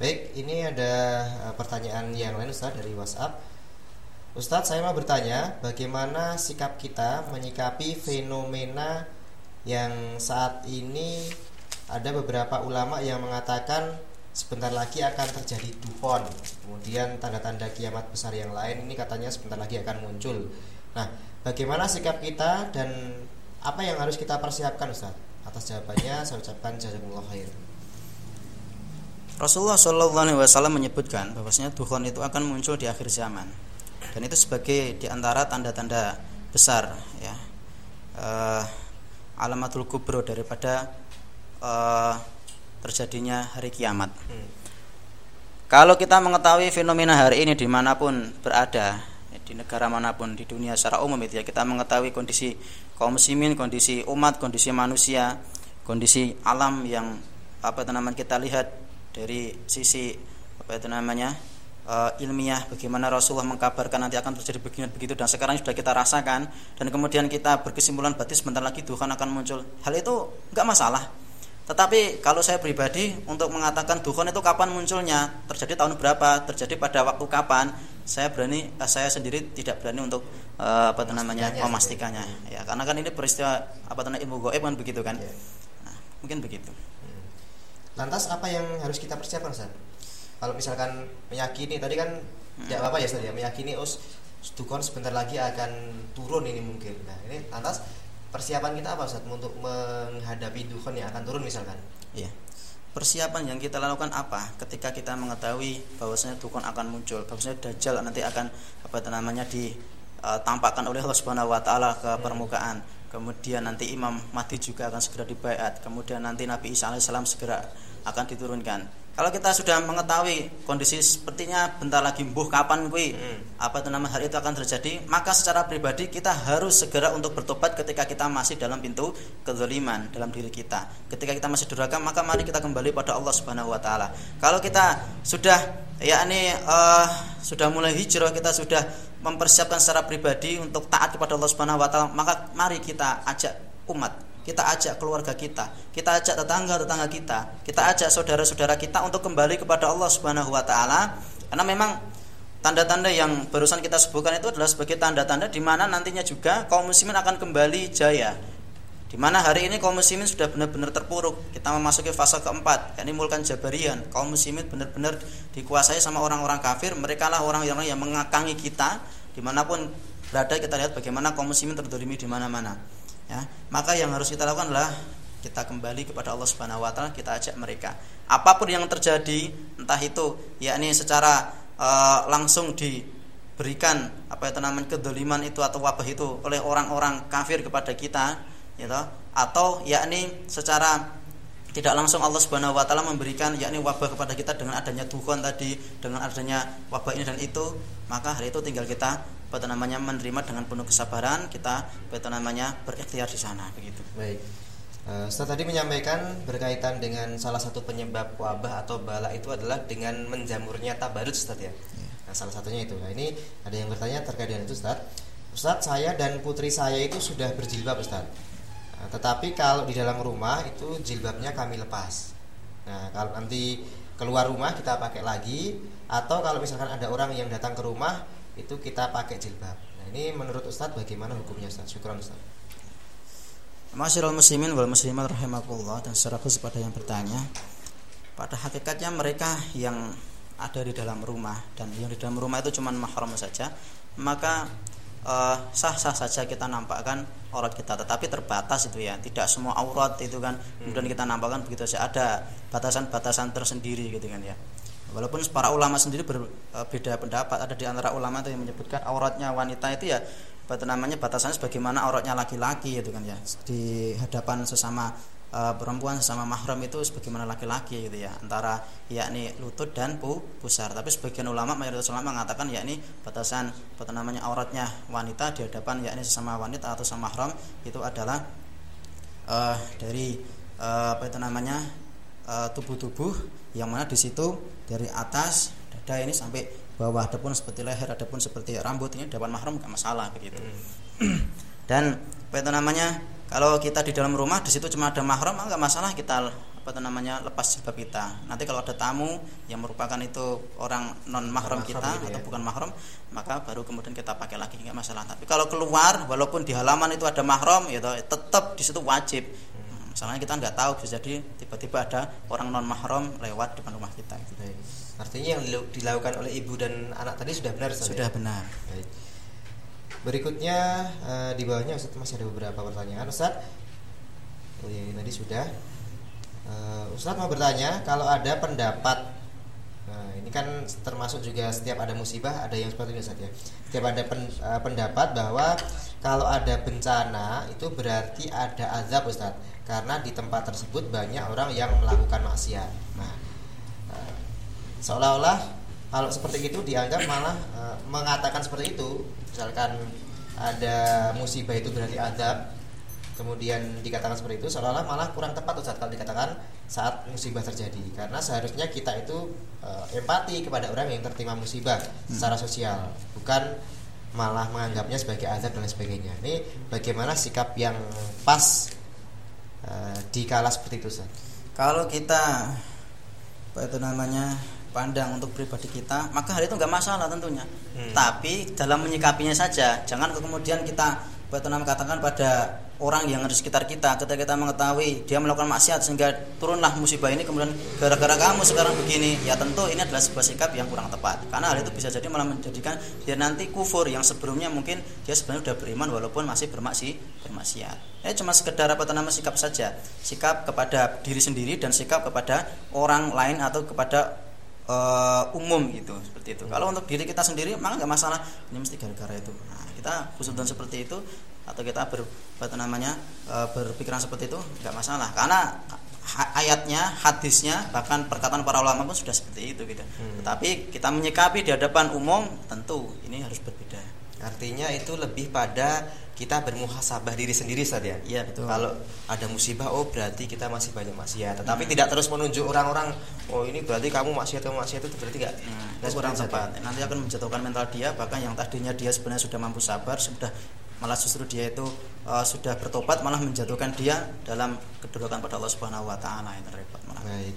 Baik ini ada eh, pertanyaan yang lain Ustaz dari WhatsApp Ustadz saya mau bertanya bagaimana sikap kita menyikapi fenomena yang saat ini ada beberapa ulama yang mengatakan sebentar lagi akan terjadi duhon kemudian tanda-tanda kiamat besar yang lain ini katanya sebentar lagi akan muncul. Nah bagaimana sikap kita dan apa yang harus kita persiapkan Ustaz atas jawabannya saya ucapkan jazakumullah khair. Rasulullah Wasallam menyebutkan bahwasanya duhon itu akan muncul di akhir zaman dan itu sebagai di antara tanda-tanda besar ya uh, alamatul kubro daripada uh, terjadinya hari kiamat. Hmm. Kalau kita mengetahui fenomena hari ini di mana pun berada ya, di negara mana pun di dunia secara umum itu ya kita mengetahui kondisi kaum muslimin, kondisi umat, kondisi manusia, kondisi alam yang apa itu namanya kita lihat dari sisi apa itu namanya uh, ilmiah bagaimana Rasulullah mengkabarkan nanti akan terjadi begini begitu dan sekarang sudah kita rasakan dan kemudian kita berkesimpulan berarti sebentar lagi Tuhan akan muncul. Hal itu nggak masalah. Tetapi kalau saya pribadi untuk mengatakan Tuhan itu kapan munculnya terjadi tahun berapa terjadi pada waktu kapan saya berani uh, saya sendiri tidak berani untuk uh, apa namanya memastikannya. ya karena kan ini peristiwa apa namanya ilmu goib kan begitu kan? Ya. nah, mungkin begitu. Lantas apa yang harus kita persiapkan Ustaz? Kalau misalkan meyakini tadi kan tidak apa-apa ya Ustaz ya. Meyakini us dukun sebentar lagi akan turun ini mungkin. Nah ini lantas persiapan kita apa Ustaz untuk menghadapi dukun yang akan turun misalkan? Iya. Persiapan yang kita lakukan apa? Ketika kita mengetahui bahwasanya dukun akan muncul bahwasanya dajjal nanti akan apa namanya ditampakkan oleh Allah Subhanahu wa taala ke hmm. permukaan. Kemudian nanti Imam Mahdi juga akan segera dibayat kemudian nanti Nabi Isa alaihissalam segera akan diturunkan kalau kita sudah mengetahui kondisi sepertinya bentar lagi mbuh kapan kui hmm. apa itu nama hari itu akan terjadi, maka secara pribadi kita harus segera untuk bertobat ketika kita masih dalam pintu kezaliman dalam diri kita. Ketika kita masih durhaka, maka mari kita kembali pada Allah Subhanahu wa taala. Kalau kita sudah yakni uh, sudah mulai hijrah, kita sudah mempersiapkan secara pribadi untuk taat kepada Allah Subhanahu wa taala, maka mari kita ajak umat kita ajak keluarga kita, kita ajak tetangga-tetangga kita, kita ajak saudara-saudara kita untuk kembali kepada Allah Subhanahu wa taala karena memang tanda-tanda yang barusan kita sebutkan itu adalah sebagai tanda-tanda di mana nantinya juga kaum muslimin akan kembali jaya. Di mana hari ini kaum muslimin sudah benar-benar terpuruk. Kita memasuki fase keempat, yakni mulkan jabarian. Kaum muslimin benar-benar dikuasai sama orang-orang kafir. Mereka lah orang-orang yang mengakangi kita di mana pun berada kita lihat bagaimana kaum muslimin terdolimi di mana-mana ya maka yang harus kita lakukan adalah kita kembali kepada Allah Subhanahu wa taala kita ajak mereka. Apa pun yang terjadi entah itu yakni secara uh, langsung diberikan apa itu namanya kedoliman itu atau wabah itu oleh orang-orang kafir kepada kita gitu atau yakni secara tidak langsung Allah Subhanahu wa taala memberikan yakni wabah kepada kita dengan adanya Tuhan tadi dengan adanya wabah ini dan itu maka hari itu tinggal kita apa namanya menerima dengan penuh kesabaran kita apa namanya berikhtiar di sana begitu baik uh, Ustaz tadi menyampaikan berkaitan dengan salah satu penyebab wabah atau bala itu adalah dengan menjamurnya tabarut Ustaz ya. ya. Nah, salah satunya itu. Nah, ini ada yang bertanya terkait dengan itu, Ustaz. Ustaz, saya dan putri saya itu sudah berjilbab, Ustaz. Nah, tetapi kalau di dalam rumah itu jilbabnya kami lepas. Nah, kalau nanti keluar rumah kita pakai lagi atau kalau misalkan ada orang yang datang ke rumah itu kita pakai jilbab. Nah, ini menurut Ustadz bagaimana hukumnya Ustadz? Syukran Ustadz. Masyarul muslimin wal muslimat rahimakumullah dan secara khusus pada yang bertanya pada hakikatnya mereka yang ada di dalam rumah dan yang di dalam rumah itu cuma mahram saja maka uh, sah-sah saja kita nampakkan aurat kita. Tetapi terbatas itu ya. Tidak semua aurat itu kan kemudian kita nampakkan begitu saja. Ada batasan-batasan tersendiri gitu kan ya. Walaupun para ulama sendiri berbeda pendapat. Ada di antara ulama itu yang menyebutkan auratnya wanita itu ya apa namanya batasannya sebagaimana auratnya laki-laki itu kan ya. Di hadapan sesama uh, perempuan sesama mahram itu sebagaimana laki-laki gitu ya. Antara yakni lutut dan pu pusar. Tapi sebagian ulama mayoritas ulama mengatakan yakni batasan apa namanya auratnya wanita di hadapan yakni sesama wanita atau sesama mahram itu adalah uh, dari uh, apa itu namanya tubuh-tubuh yang mana di situ dari atas dada ini sampai bawah. Adapun seperti leher adapun seperti rambut ini depan mahram nggak masalah begitu. Hmm. dan apa itu namanya kalau kita di dalam rumah di situ cuma ada mahram nggak masalah kita apa itu namanya lepas jilbab kita nanti kalau ada tamu yang merupakan itu orang non mahram kita gitu atau ya? bukan mahram maka baru kemudian kita pakai lagi nggak masalah tapi kalau keluar walaupun di halaman itu ada mahram ya tetap di situ wajib Soalnya kita nggak tahu bisa jadi tiba-tiba ada orang non mahram lewat depan rumah kita. Gitu. Baik. Artinya yang dilakukan oleh ibu dan anak tadi sudah benar. Sudah ya? benar. Baik. Berikutnya uh, di bawahnya Ustaz masih ada beberapa pertanyaan Ustaz. Oh ya, tadi sudah. Uh, Ustaz mau bertanya kalau ada pendapat Nah, ini kan termasuk juga setiap ada musibah ada yang seperti ini Ustaz ya. Setiap ada pen, uh, pendapat bahwa kalau ada bencana itu berarti ada azab Ustaz karena di tempat tersebut banyak orang yang melakukan maksiat. Nah, eh, seolah-olah kalau seperti itu dianggap malah e, mengatakan seperti itu, misalkan ada musibah itu berarti adab, kemudian dikatakan seperti itu, seolah-olah malah kurang tepat Ustaz kalau dikatakan saat musibah terjadi, karena seharusnya kita itu e, empati kepada orang yang tertimpa musibah hmm. secara sosial, bukan malah menganggapnya sebagai azab dan lain sebagainya. Ini bagaimana sikap yang pas Eh, di kala seperti itu Ustaz? Kalau kita apa itu namanya pandang untuk pribadi kita, maka hal itu nggak masalah tentunya. Hmm. Tapi dalam menyikapinya saja, jangan kemudian kita namanya katakan pada orang yang ada di sekitar kita ketika kita mengetahui dia melakukan maksiat sehingga turunlah musibah ini kemudian gara-gara kamu sekarang begini ya tentu ini adalah sebuah sikap yang kurang tepat karena hal itu bisa jadi malah menjadikan dia nanti kufur yang sebelumnya mungkin dia sebenarnya sudah beriman walaupun masih bermaksi bermaksiat ya cuma sekedar apa nama sikap saja sikap kepada diri sendiri dan sikap kepada orang lain atau kepada uh, umum gitu seperti itu. Kalau untuk diri kita sendiri maka nggak masalah. Ini mesti gara-gara itu. Nah kita khusus seperti itu atau kita ber, apa namanya e, berpikiran seperti itu nggak masalah. Karena ayatnya hadisnya bahkan perkataan para ulama pun sudah seperti itu gitu. Hmm. tetapi kita menyikapi di hadapan umum tentu ini harus berbeda artinya itu lebih pada kita bermuhasabah diri sendiri saja. Iya betul. Kalau ada musibah, oh berarti kita masih banyak maksiat. Tetapi hmm. tidak terus menunjuk orang-orang, oh ini berarti kamu maksiat atau maksiat itu berarti enggak. Hmm, nah, kurang tepat. Nanti akan menjatuhkan mental dia, bahkan yang tadinya dia sebenarnya sudah mampu sabar, sudah malah justru dia itu uh, sudah bertobat malah menjatuhkan dia dalam kedudukan pada Allah Subhanahu wa taala itu repot malah. Baik.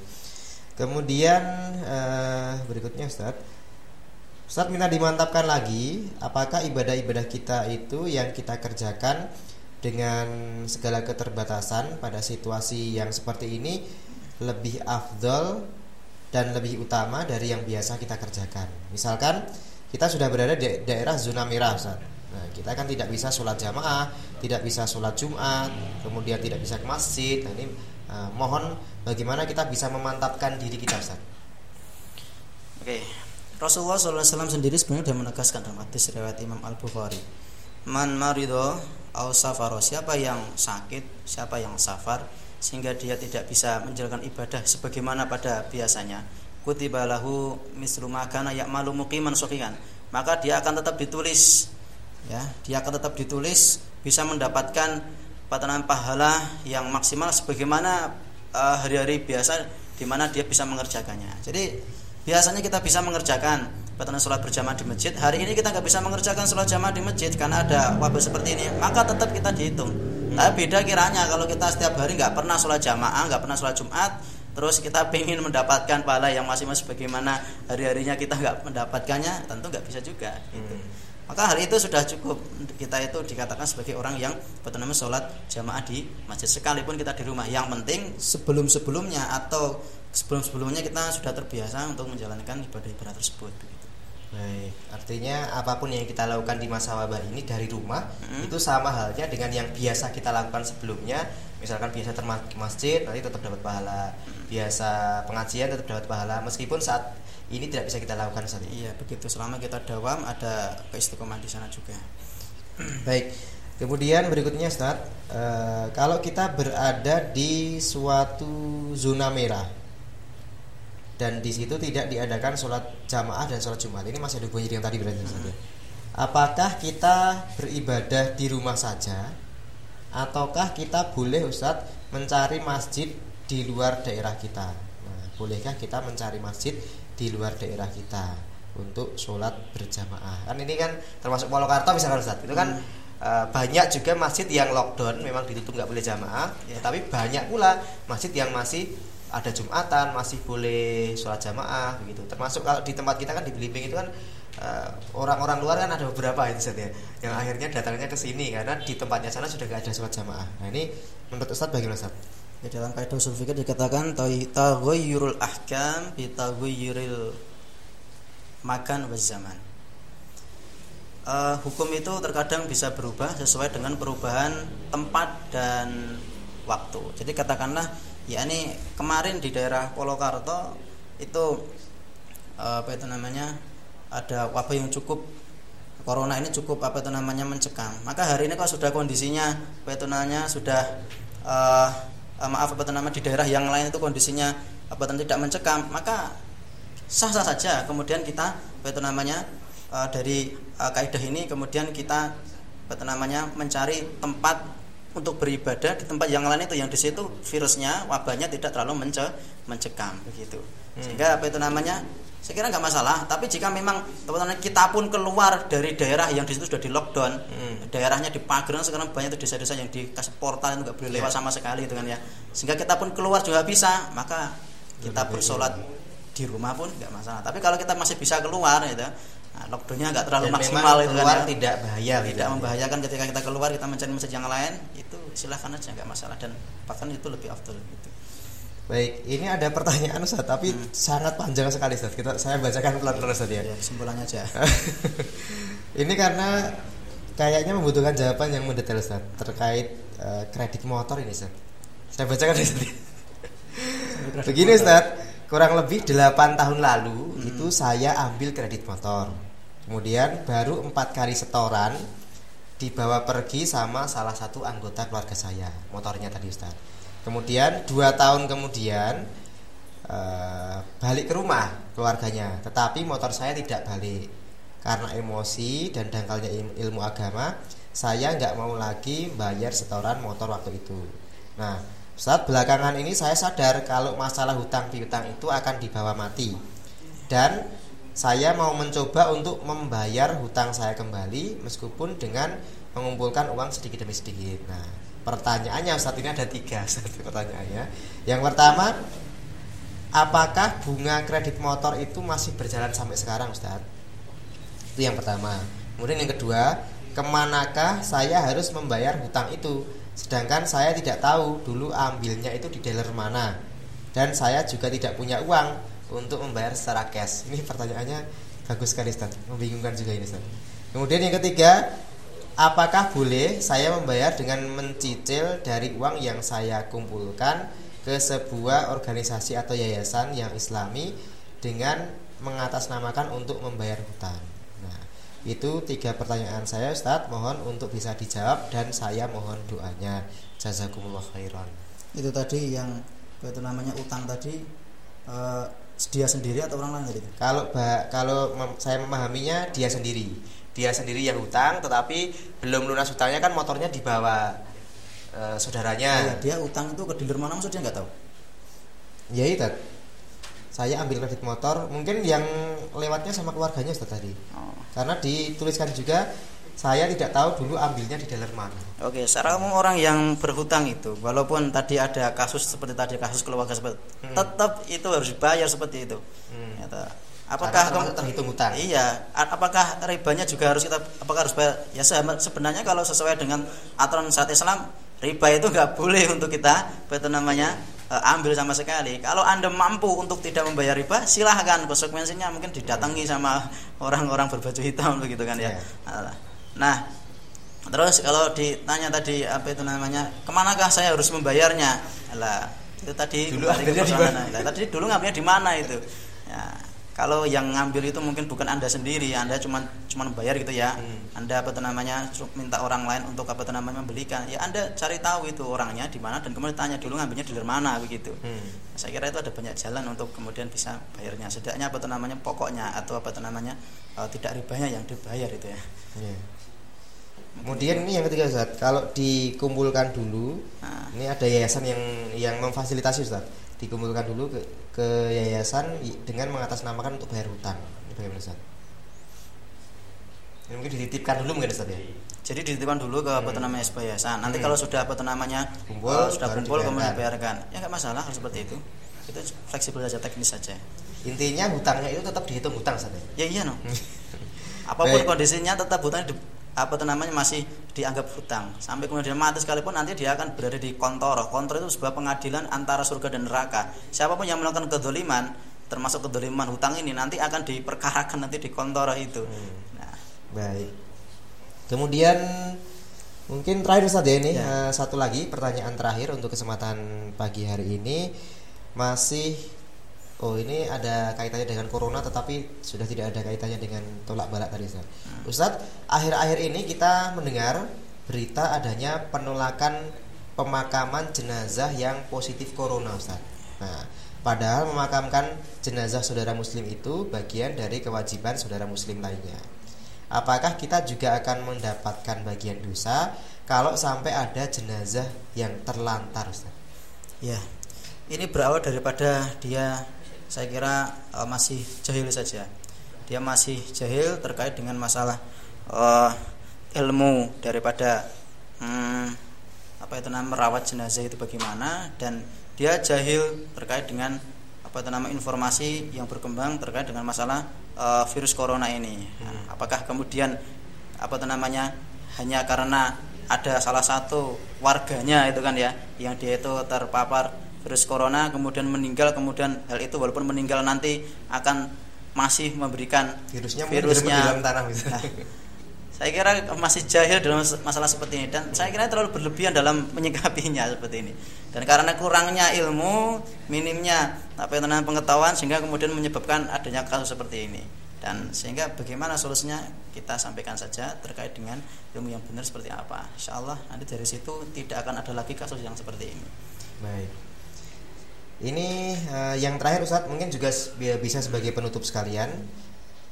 Kemudian uh, berikutnya Ustaz. Ustaz minta dimantapkan lagi apakah ibadah-ibadah kita itu yang kita kerjakan dengan segala keterbatasan pada situasi yang seperti ini lebih afdol dan lebih utama dari yang biasa kita kerjakan. Misalkan kita sudah berada di daerah zona merah Ustaz Nah, kita kan tidak bisa sholat jamaah, tidak bisa sholat Jumat, kemudian tidak bisa ke masjid. Nah, ini uh, mohon bagaimana kita bisa memantapkan diri kita, Ustaz. Oke. Rasulullah SAW sendiri sebenarnya sudah menegaskan dalam hadis riwayat Imam Al Bukhari. Man marido au safaro siapa yang sakit, siapa yang safar sehingga dia tidak bisa menjalankan ibadah sebagaimana pada biasanya. Kutibalahu mislu makana ya'malu muqiman sofikan Maka dia akan tetap ditulis ya dia akan tetap ditulis bisa mendapatkan patanan pahala yang maksimal sebagaimana uh, hari-hari biasa di mana dia bisa mengerjakannya. Jadi biasanya kita bisa mengerjakan betulnya sholat berjamaah di masjid hari ini kita nggak bisa mengerjakan sholat jamaah di masjid karena ada wabah seperti ini maka tetap kita dihitung hmm. tapi beda kiranya kalau kita setiap hari nggak pernah sholat jamaah nggak pernah sholat jumat terus kita ingin mendapatkan pahala yang masing-masing bagaimana hari-harinya kita nggak mendapatkannya tentu nggak bisa juga gitu. Hmm. maka hari itu sudah cukup kita itu dikatakan sebagai orang yang betul sholat jamaah di masjid sekalipun kita di rumah yang penting sebelum sebelumnya atau sebelum sebelumnya kita sudah terbiasa untuk menjalankan ibadah-ibadah tersebut Baik, artinya apa pun yang kita lakukan di masa wabah ini dari rumah hmm. itu sama halnya dengan yang biasa kita lakukan sebelumnya. Misalkan biasa termas masjid nanti tetap dapat pahala, hmm. biasa pengajian tetap dapat pahala meskipun saat ini tidak bisa kita lakukan saat ini. Iya, begitu selama kita dawam ada keistiqomahan di sana juga. Baik. Kemudian berikutnya Ustaz, e, kalau kita berada di suatu zona merah dan di situ tidak diadakan sholat jamaah dan sholat jumat ini masih ada hubungannya dengan tadi berarti hmm. apakah kita beribadah di rumah saja ataukah kita boleh Ustadz mencari masjid di luar daerah kita nah, bolehkah kita mencari masjid di luar daerah kita untuk sholat berjamaah kan ini kan termasuk Polokarto misalkan Ustadz itu kan hmm. Uh, banyak juga masjid yang lockdown memang ditutup nggak boleh jamaah yeah. tapi banyak pula masjid yang masih ada jumatan masih boleh sholat jamaah begitu termasuk kalau di tempat kita kan di Belimbing itu kan eh, orang-orang uh, luar kan ada beberapa itu ya yang akhirnya datangnya ke sini karena di tempatnya sana sudah gak ada sholat jamaah nah ini menurut Ustadz bagaimana Ustadz? Ya, dalam kaidah usul dikatakan taghayyurul ahkam bi taghayyuril makan wa zaman. Uh, hukum itu terkadang bisa berubah sesuai dengan perubahan tempat dan waktu. Jadi katakanlah ya ini kemarin di daerah Polokarto itu eh, apa itu namanya ada wabah yang cukup corona ini cukup apa itu namanya mencekam maka hari ini kalau sudah kondisinya apa itu namanya sudah uh, maaf apa itu namanya di daerah yang lain itu kondisinya apa itu tidak mencekam maka sah sah saja kemudian kita apa itu namanya uh, dari uh, kaidah ini kemudian kita apa itu namanya mencari tempat untuk beribadah di tempat yang lain itu yang di situ virusnya wabahnya tidak terlalu mence mencekam begitu hmm. sehingga apa itu namanya saya kira nggak masalah tapi jika memang teman-teman kita pun keluar dari daerah yang di situ sudah di lockdown hmm. daerahnya di pagar sekarang banyak tuh desa-desa yang dikasih portal itu nggak boleh lewat yeah. sama sekali itu kan ya sehingga kita pun keluar juga bisa maka kita bersolat di rumah pun nggak masalah tapi kalau kita masih bisa keluar itu Nah, lockdownnya nggak terlalu Dan maksimal itu kan ya. tidak bahaya tidak gitu. membahayakan ketika kita keluar kita mencari masjid yang lain itu silahkan aja nggak masalah dan bahkan itu lebih afdol gitu Baik, ini ada pertanyaan Ustaz, tapi hmm. sangat panjang sekali Ustaz. Kita saya bacakan pelan-pelan Ustaz ya. ya kesimpulannya aja. ini karena kayaknya membutuhkan jawaban yang mendetail Ustaz terkait uh, kredit motor ini Ustaz. Saya bacakan Ustaz. Begini Ustaz, kurang lebih 8 tahun lalu hmm. itu saya ambil kredit motor. Kemudian baru empat kali setoran dibawa pergi sama salah satu anggota keluarga saya motornya tadi Ustaz. Kemudian dua tahun kemudian uh, balik ke rumah keluarganya tetapi motor saya tidak balik. Karena emosi dan dangkalnya ilmu agama saya nggak mau lagi bayar setoran motor waktu itu. Nah saat belakangan ini saya sadar kalau masalah hutang piutang itu akan dibawa mati dan saya mau mencoba untuk membayar hutang saya kembali meskipun dengan mengumpulkan uang sedikit demi sedikit. Nah, pertanyaannya saat ini ada tiga satu pertanyaannya. Yang pertama, apakah bunga kredit motor itu masih berjalan sampai sekarang, Ustaz? Itu yang pertama. Kemudian yang kedua, ke manakah saya harus membayar hutang itu? Sedangkan saya tidak tahu dulu ambilnya itu di dealer mana. Dan saya juga tidak punya uang untuk membayar secara cash. Ini pertanyaannya bagus sekali Ustaz. Membingungkan juga ini Ustaz. Kemudian yang ketiga Apakah boleh saya membayar dengan mencicil dari uang yang saya kumpulkan ke sebuah organisasi atau yayasan yang islami dengan mengatasnamakan untuk membayar hutang itu tiga pertanyaan saya Ustadz. Mohon untuk bisa dijawab Dan saya mohon doanya. Jazakumullah khairan. Itu tadi yang itu namanya utang tadi uh, Dia sendiri atau orang lain tadi? Kalau kalau mem saya memahaminya dia sendiri. Dia sendiri yang utang Tetapi belum lunas utangnya kan motornya dibawa uh, saudaranya. Ya, Dia utang itu ke dealer mana? Maksudnya nggak tahu? Ya itu saya ambil kredit motor mungkin yang lewatnya sama keluarganya Ustaz tadi Oh. karena dituliskan juga saya tidak tahu dulu ambilnya di dealer mana Oke, secara umum orang yang berhutang itu, walaupun tadi ada kasus seperti tadi kasus keluarga seperti, Hmm. tetap itu harus dibayar seperti itu. Hmm. Ya, ta- Karena apakah kamu- terhitung hutang. Iya, apakah ribanya juga harus kita, apakah harus bayar? Ya se- sebenarnya kalau sesuai dengan aturan syariat Islam, riba itu nggak boleh untuk kita, apa itu namanya, ambil sama sekali. Kalau anda mampu untuk tidak membayar riba, silahkan. Konsekuensinya mungkin didatangi sama orang-orang berbaju hitam begitu kan ya. Iya. Nah, terus kalau ditanya tadi apa itu namanya, ke manakah saya harus membayarnya? Lah, itu tadi Dulu kembali ke persoalan. Lah, tadi dulu ngambilnya di mana itu? Ya, kalau yang ngambil itu mungkin bukan anda sendiri, anda cuma cuma bayar gitu ya. Hmm. Anda apa namanya minta orang lain untuk apa namanya membelikan. Ya anda cari tahu itu orangnya di mana dan kemudian tanya dulu ngambilnya di mana begitu. Hmm. Saya kira itu ada banyak jalan untuk kemudian bisa bayarnya. Setidaknya apa namanya pokoknya atau apa namanya eh, tidak ribanya yang dibayar itu ya. Iya. Kemudian ini yang ketiga Ustaz, kalau dikumpulkan dulu, Nah. ini ada yayasan yang yang memfasilitasi Ustaz. Dikumpulkan dulu ke, ke yayasan dengan mengatasnamakan untuk bayar hutang. Ini bagaimana Ustaz? Ini mungkin dititipkan dulu mungkin Ustaz ya. Jadi dititipkan dulu ke apa itu namanya yayasan. Nanti Hmm. kalau sudah apa namanya Kumpul, eh, sudah kumpul kemudian dibayarkan. dibayarkan. Ya nggak masalah harus seperti itu. Itu fleksibel saja teknis saja. Intinya hutangnya itu tetap dihitung hutang Ustaz ya. Ya iya no. Apa pun Baik. kondisinya tetap hutang apa itu namanya masih dianggap hutang. Sampai kemudian mati sekalipun nanti dia akan berada di kontoro. Kontoro itu sebuah pengadilan antara surga dan neraka. Siapa pun yang melakukan kedoliman termasuk kedoliman hutang ini nanti akan diperkarakan nanti di kontoro itu. Hmm. Nah, Baik. Kemudian mungkin terakhir Ustaz ya ini Ya. eh, satu lagi pertanyaan terakhir untuk kesempatan pagi hari ini masih oh ini ada kaitannya dengan corona tetapi sudah tidak ada kaitannya dengan tolak balak tadi Ustaz. Ustaz, akhir-akhir ini kita mendengar berita adanya penolakan pemakaman jenazah yang positif corona Ustaz. Nah, padahal memakamkan jenazah saudara muslim itu bagian dari kewajiban saudara muslim lainnya. Apakah kita juga akan mendapatkan bagian dosa kalau sampai ada jenazah yang terlantar Ustaz? Ya, ini berawal daripada dia, saya kira eh, masih jahil saja. Dia masih jahil terkait dengan masalah eh, ilmu daripada hmm, apa itu namanya merawat jenazah itu bagaimana dan dia jahil terkait dengan apa itu nama informasi yang berkembang terkait dengan masalah eh, virus corona ini. Nah, apakah kemudian apa itu namanya hanya karena ada salah satu warganya itu kan ya yang dia itu terpapar virus corona kemudian meninggal kemudian hal itu walaupun meninggal nanti akan masih memberikan Virusnya di dalam tanah gitu. Nah, saya kira masih jahil dalam mas- masalah seperti ini dan saya kira terlalu berlebihan dalam menyikapinya seperti ini. Dan karena kurangnya ilmu minimnya apa yang namanya pengetahuan sehingga kemudian menyebabkan adanya kasus seperti ini. Dan sehingga bagaimana solusinya kita sampaikan saja terkait dengan ilmu yang benar seperti apa. Insya Allah nanti dari situ tidak akan ada lagi kasus yang seperti ini. Baik. Ini eh, yang terakhir Ustadz mungkin juga bisa sebagai penutup sekalian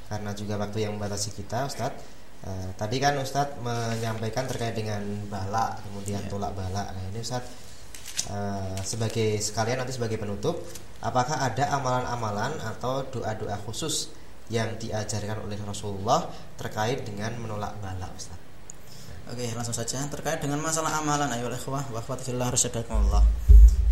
karena juga waktu yang membatasi kita Ustadz. Eh, tadi kan Ustadz menyampaikan terkait dengan balak kemudian Ya. tolak balak. Nah ini Ustadz eh, sebagai sekalian nanti sebagai penutup, apakah ada amalan-amalan atau doa-doa khusus yang diajarkan oleh Rasulullah terkait dengan menolak balak Ustadz? Oke, langsung saja terkait dengan masalah amalan ayo ikhwah wa akhwat fillah Allah.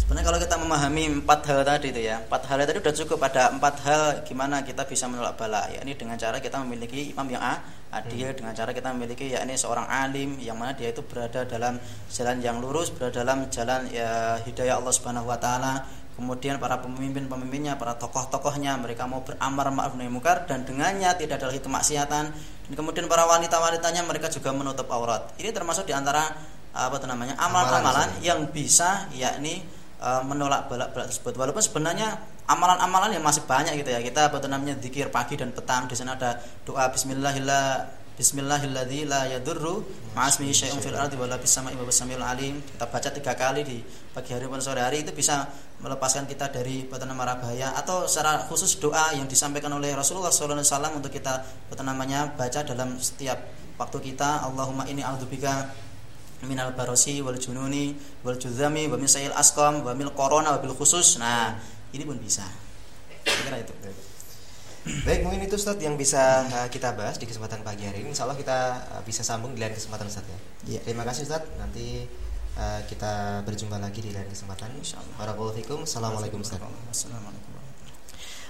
Sebenarnya kalau kita memahami empat hal tadi itu ya, empat hal tadi sudah cukup ada empat hal gimana kita bisa menolak bala. Ya, ini dengan cara kita memiliki imam yang a- adil, dengan cara kita memiliki yakni seorang alim yang mana dia itu berada dalam jalan yang lurus, berada dalam jalan ya hidayah Allah Subhanahu wa taala. Kemudian para pemimpin-pemimpinnya, para tokoh-tokohnya mereka mau beramar ma'ruf nahi munkar dan dengannya tidak ada lagi kemaksiatan. Dan kemudian para wanita-wanitanya mereka juga menutup aurat. Ini termasuk di antara apa itu namanya amalan-amalan Amalan, yang bisa yakni e, menolak balak-balak tersebut. Walaupun sebenarnya amalan-amalan yang masih banyak gitu ya. Kita apa namanya zikir pagi dan petang. Di sana ada doa bismillahillah Bismillahilladzi la yadurru ma'asmihi syai'un fil ardi wala sama'i wa alim. Kita baca tiga kali di pagi hari maupun sore hari itu bisa melepaskan kita dari batan mara bahaya atau secara khusus doa yang disampaikan oleh Rasulullah SAW untuk kita namanya baca dalam setiap waktu kita Allahumma inni a'udzubika minal barosi wal jununi wal juzami wa min sayil asqam wa mil corona wa bil khusus. Nah, ini pun bisa. Kira itu. Baik, mungkin itu Ustaz yang bisa uh, kita bahas di kesempatan pagi hari ini. Insya Allah kita uh, bisa sambung di lain kesempatan Ustaz ya. Iya. Terima kasih Ustaz. Nanti uh, kita berjumpa lagi di lain kesempatan. Fikum. Assalamualaikum Ustaz. Assalamualaikum.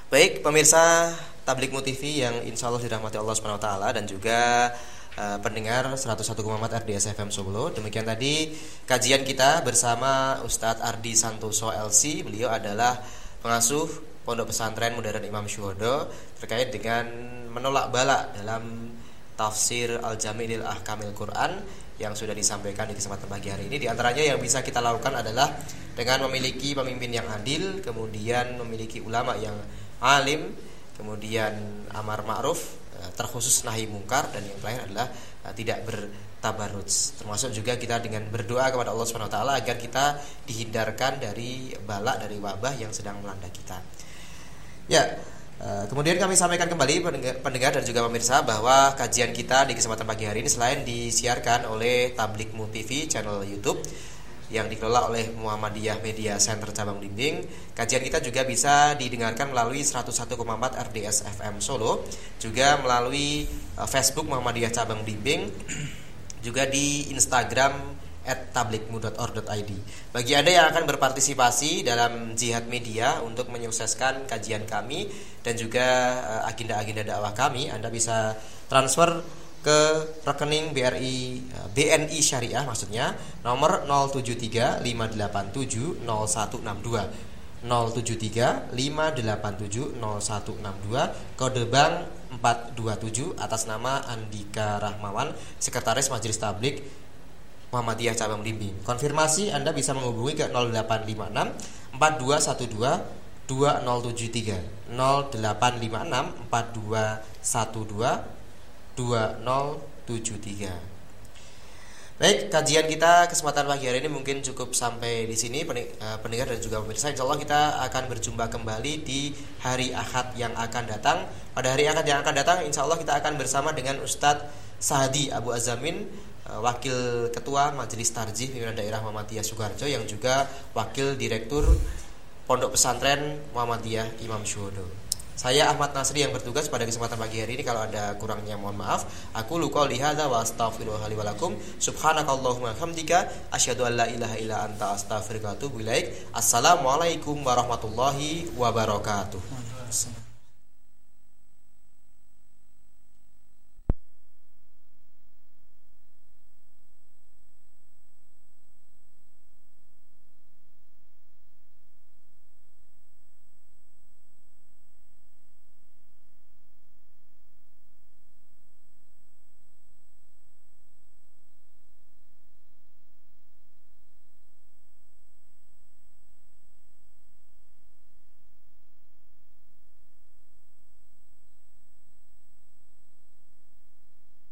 Baik, pemirsa Tablik TV yang insya Allah dirahmati Allah Subhanahu Wa Taala dan juga uh, pendengar 101,4 RDS FM Solo. Demikian tadi kajian kita bersama Ustadz Ardi Santoso LC. Beliau adalah pengasuh Pondok Pesantren Modern Imam Syuhodo terkait dengan menolak bala dalam tafsir Al-Jamilil Ahkamil Quran yang sudah disampaikan di kesempatan pagi hari ini. Di antaranya yang bisa kita lakukan adalah dengan memiliki pemimpin yang adil, kemudian memiliki ulama yang alim, kemudian amar ma'ruf, terkhusus nahi mungkar dan yang terakhir adalah eh, tidak bertabaruj. Termasuk juga kita dengan berdoa kepada Allah Subhanahu wa taala agar kita dihindarkan dari bala dari wabah yang sedang melanda kita. Ya, eh, kemudian kami sampaikan kembali pendengar dan juga pemirsa bahwa kajian kita di kesempatan pagi hari ini selain disiarkan oleh Tablik Mu TV channel YouTube yang dikelola oleh Muhammadiyah Media Center Cabang Bimbing. Kajian kita juga bisa didengarkan melalui 101,4 RDS FM Solo, juga melalui eh, Facebook Muhammadiyah Cabang Bimbing, juga di Instagram tablikmu.or.id Bagi Anda yang akan berpartisipasi dalam jihad media untuk menyukseskan kajian kami dan juga eh, agenda-agenda dakwah kami, Anda bisa transfer ke rekening BRI eh, BNI Syariah maksudnya nomor 073 587 0162 073 587 0162 kode bank 427 atas nama Andika Rahmawan Sekretaris Majelis Tablik Muhammadiyah Cabang Blimbing. Konfirmasi Anda bisa menghubungi ke 0856 4212 2073 0856 4212 2073 Baik, kajian kita kesempatan pagi hari ini mungkin cukup sampai di sini eh, pendengar dan juga pemirsa. Insya Allah kita akan berjumpa kembali di hari Ahad yang akan datang. Pada hari Ahad yang akan datang, Insya Allah kita akan bersama dengan Ustadz Sahadi Abu Azamin Eh, wakil ketua Majelis Tarjih Pimpinan Daerah Muhammadiyah Sukarjo yang juga wakil direktur Pondok Pesantren Muhammadiyah Imam Syuhodo. Saya Ahmad Nasri yang bertugas pada kesempatan pagi hari ini kalau ada kurangnya mohon maaf. Aku luka lihada wa astaghfirullahaladzim wa lakum. Subhanakallahumma hamdika asyhadu an la ilaha illa anta astaghfiruka wa atubu ilaik. Assalamualaikum warahmatullahi wabarakatuh.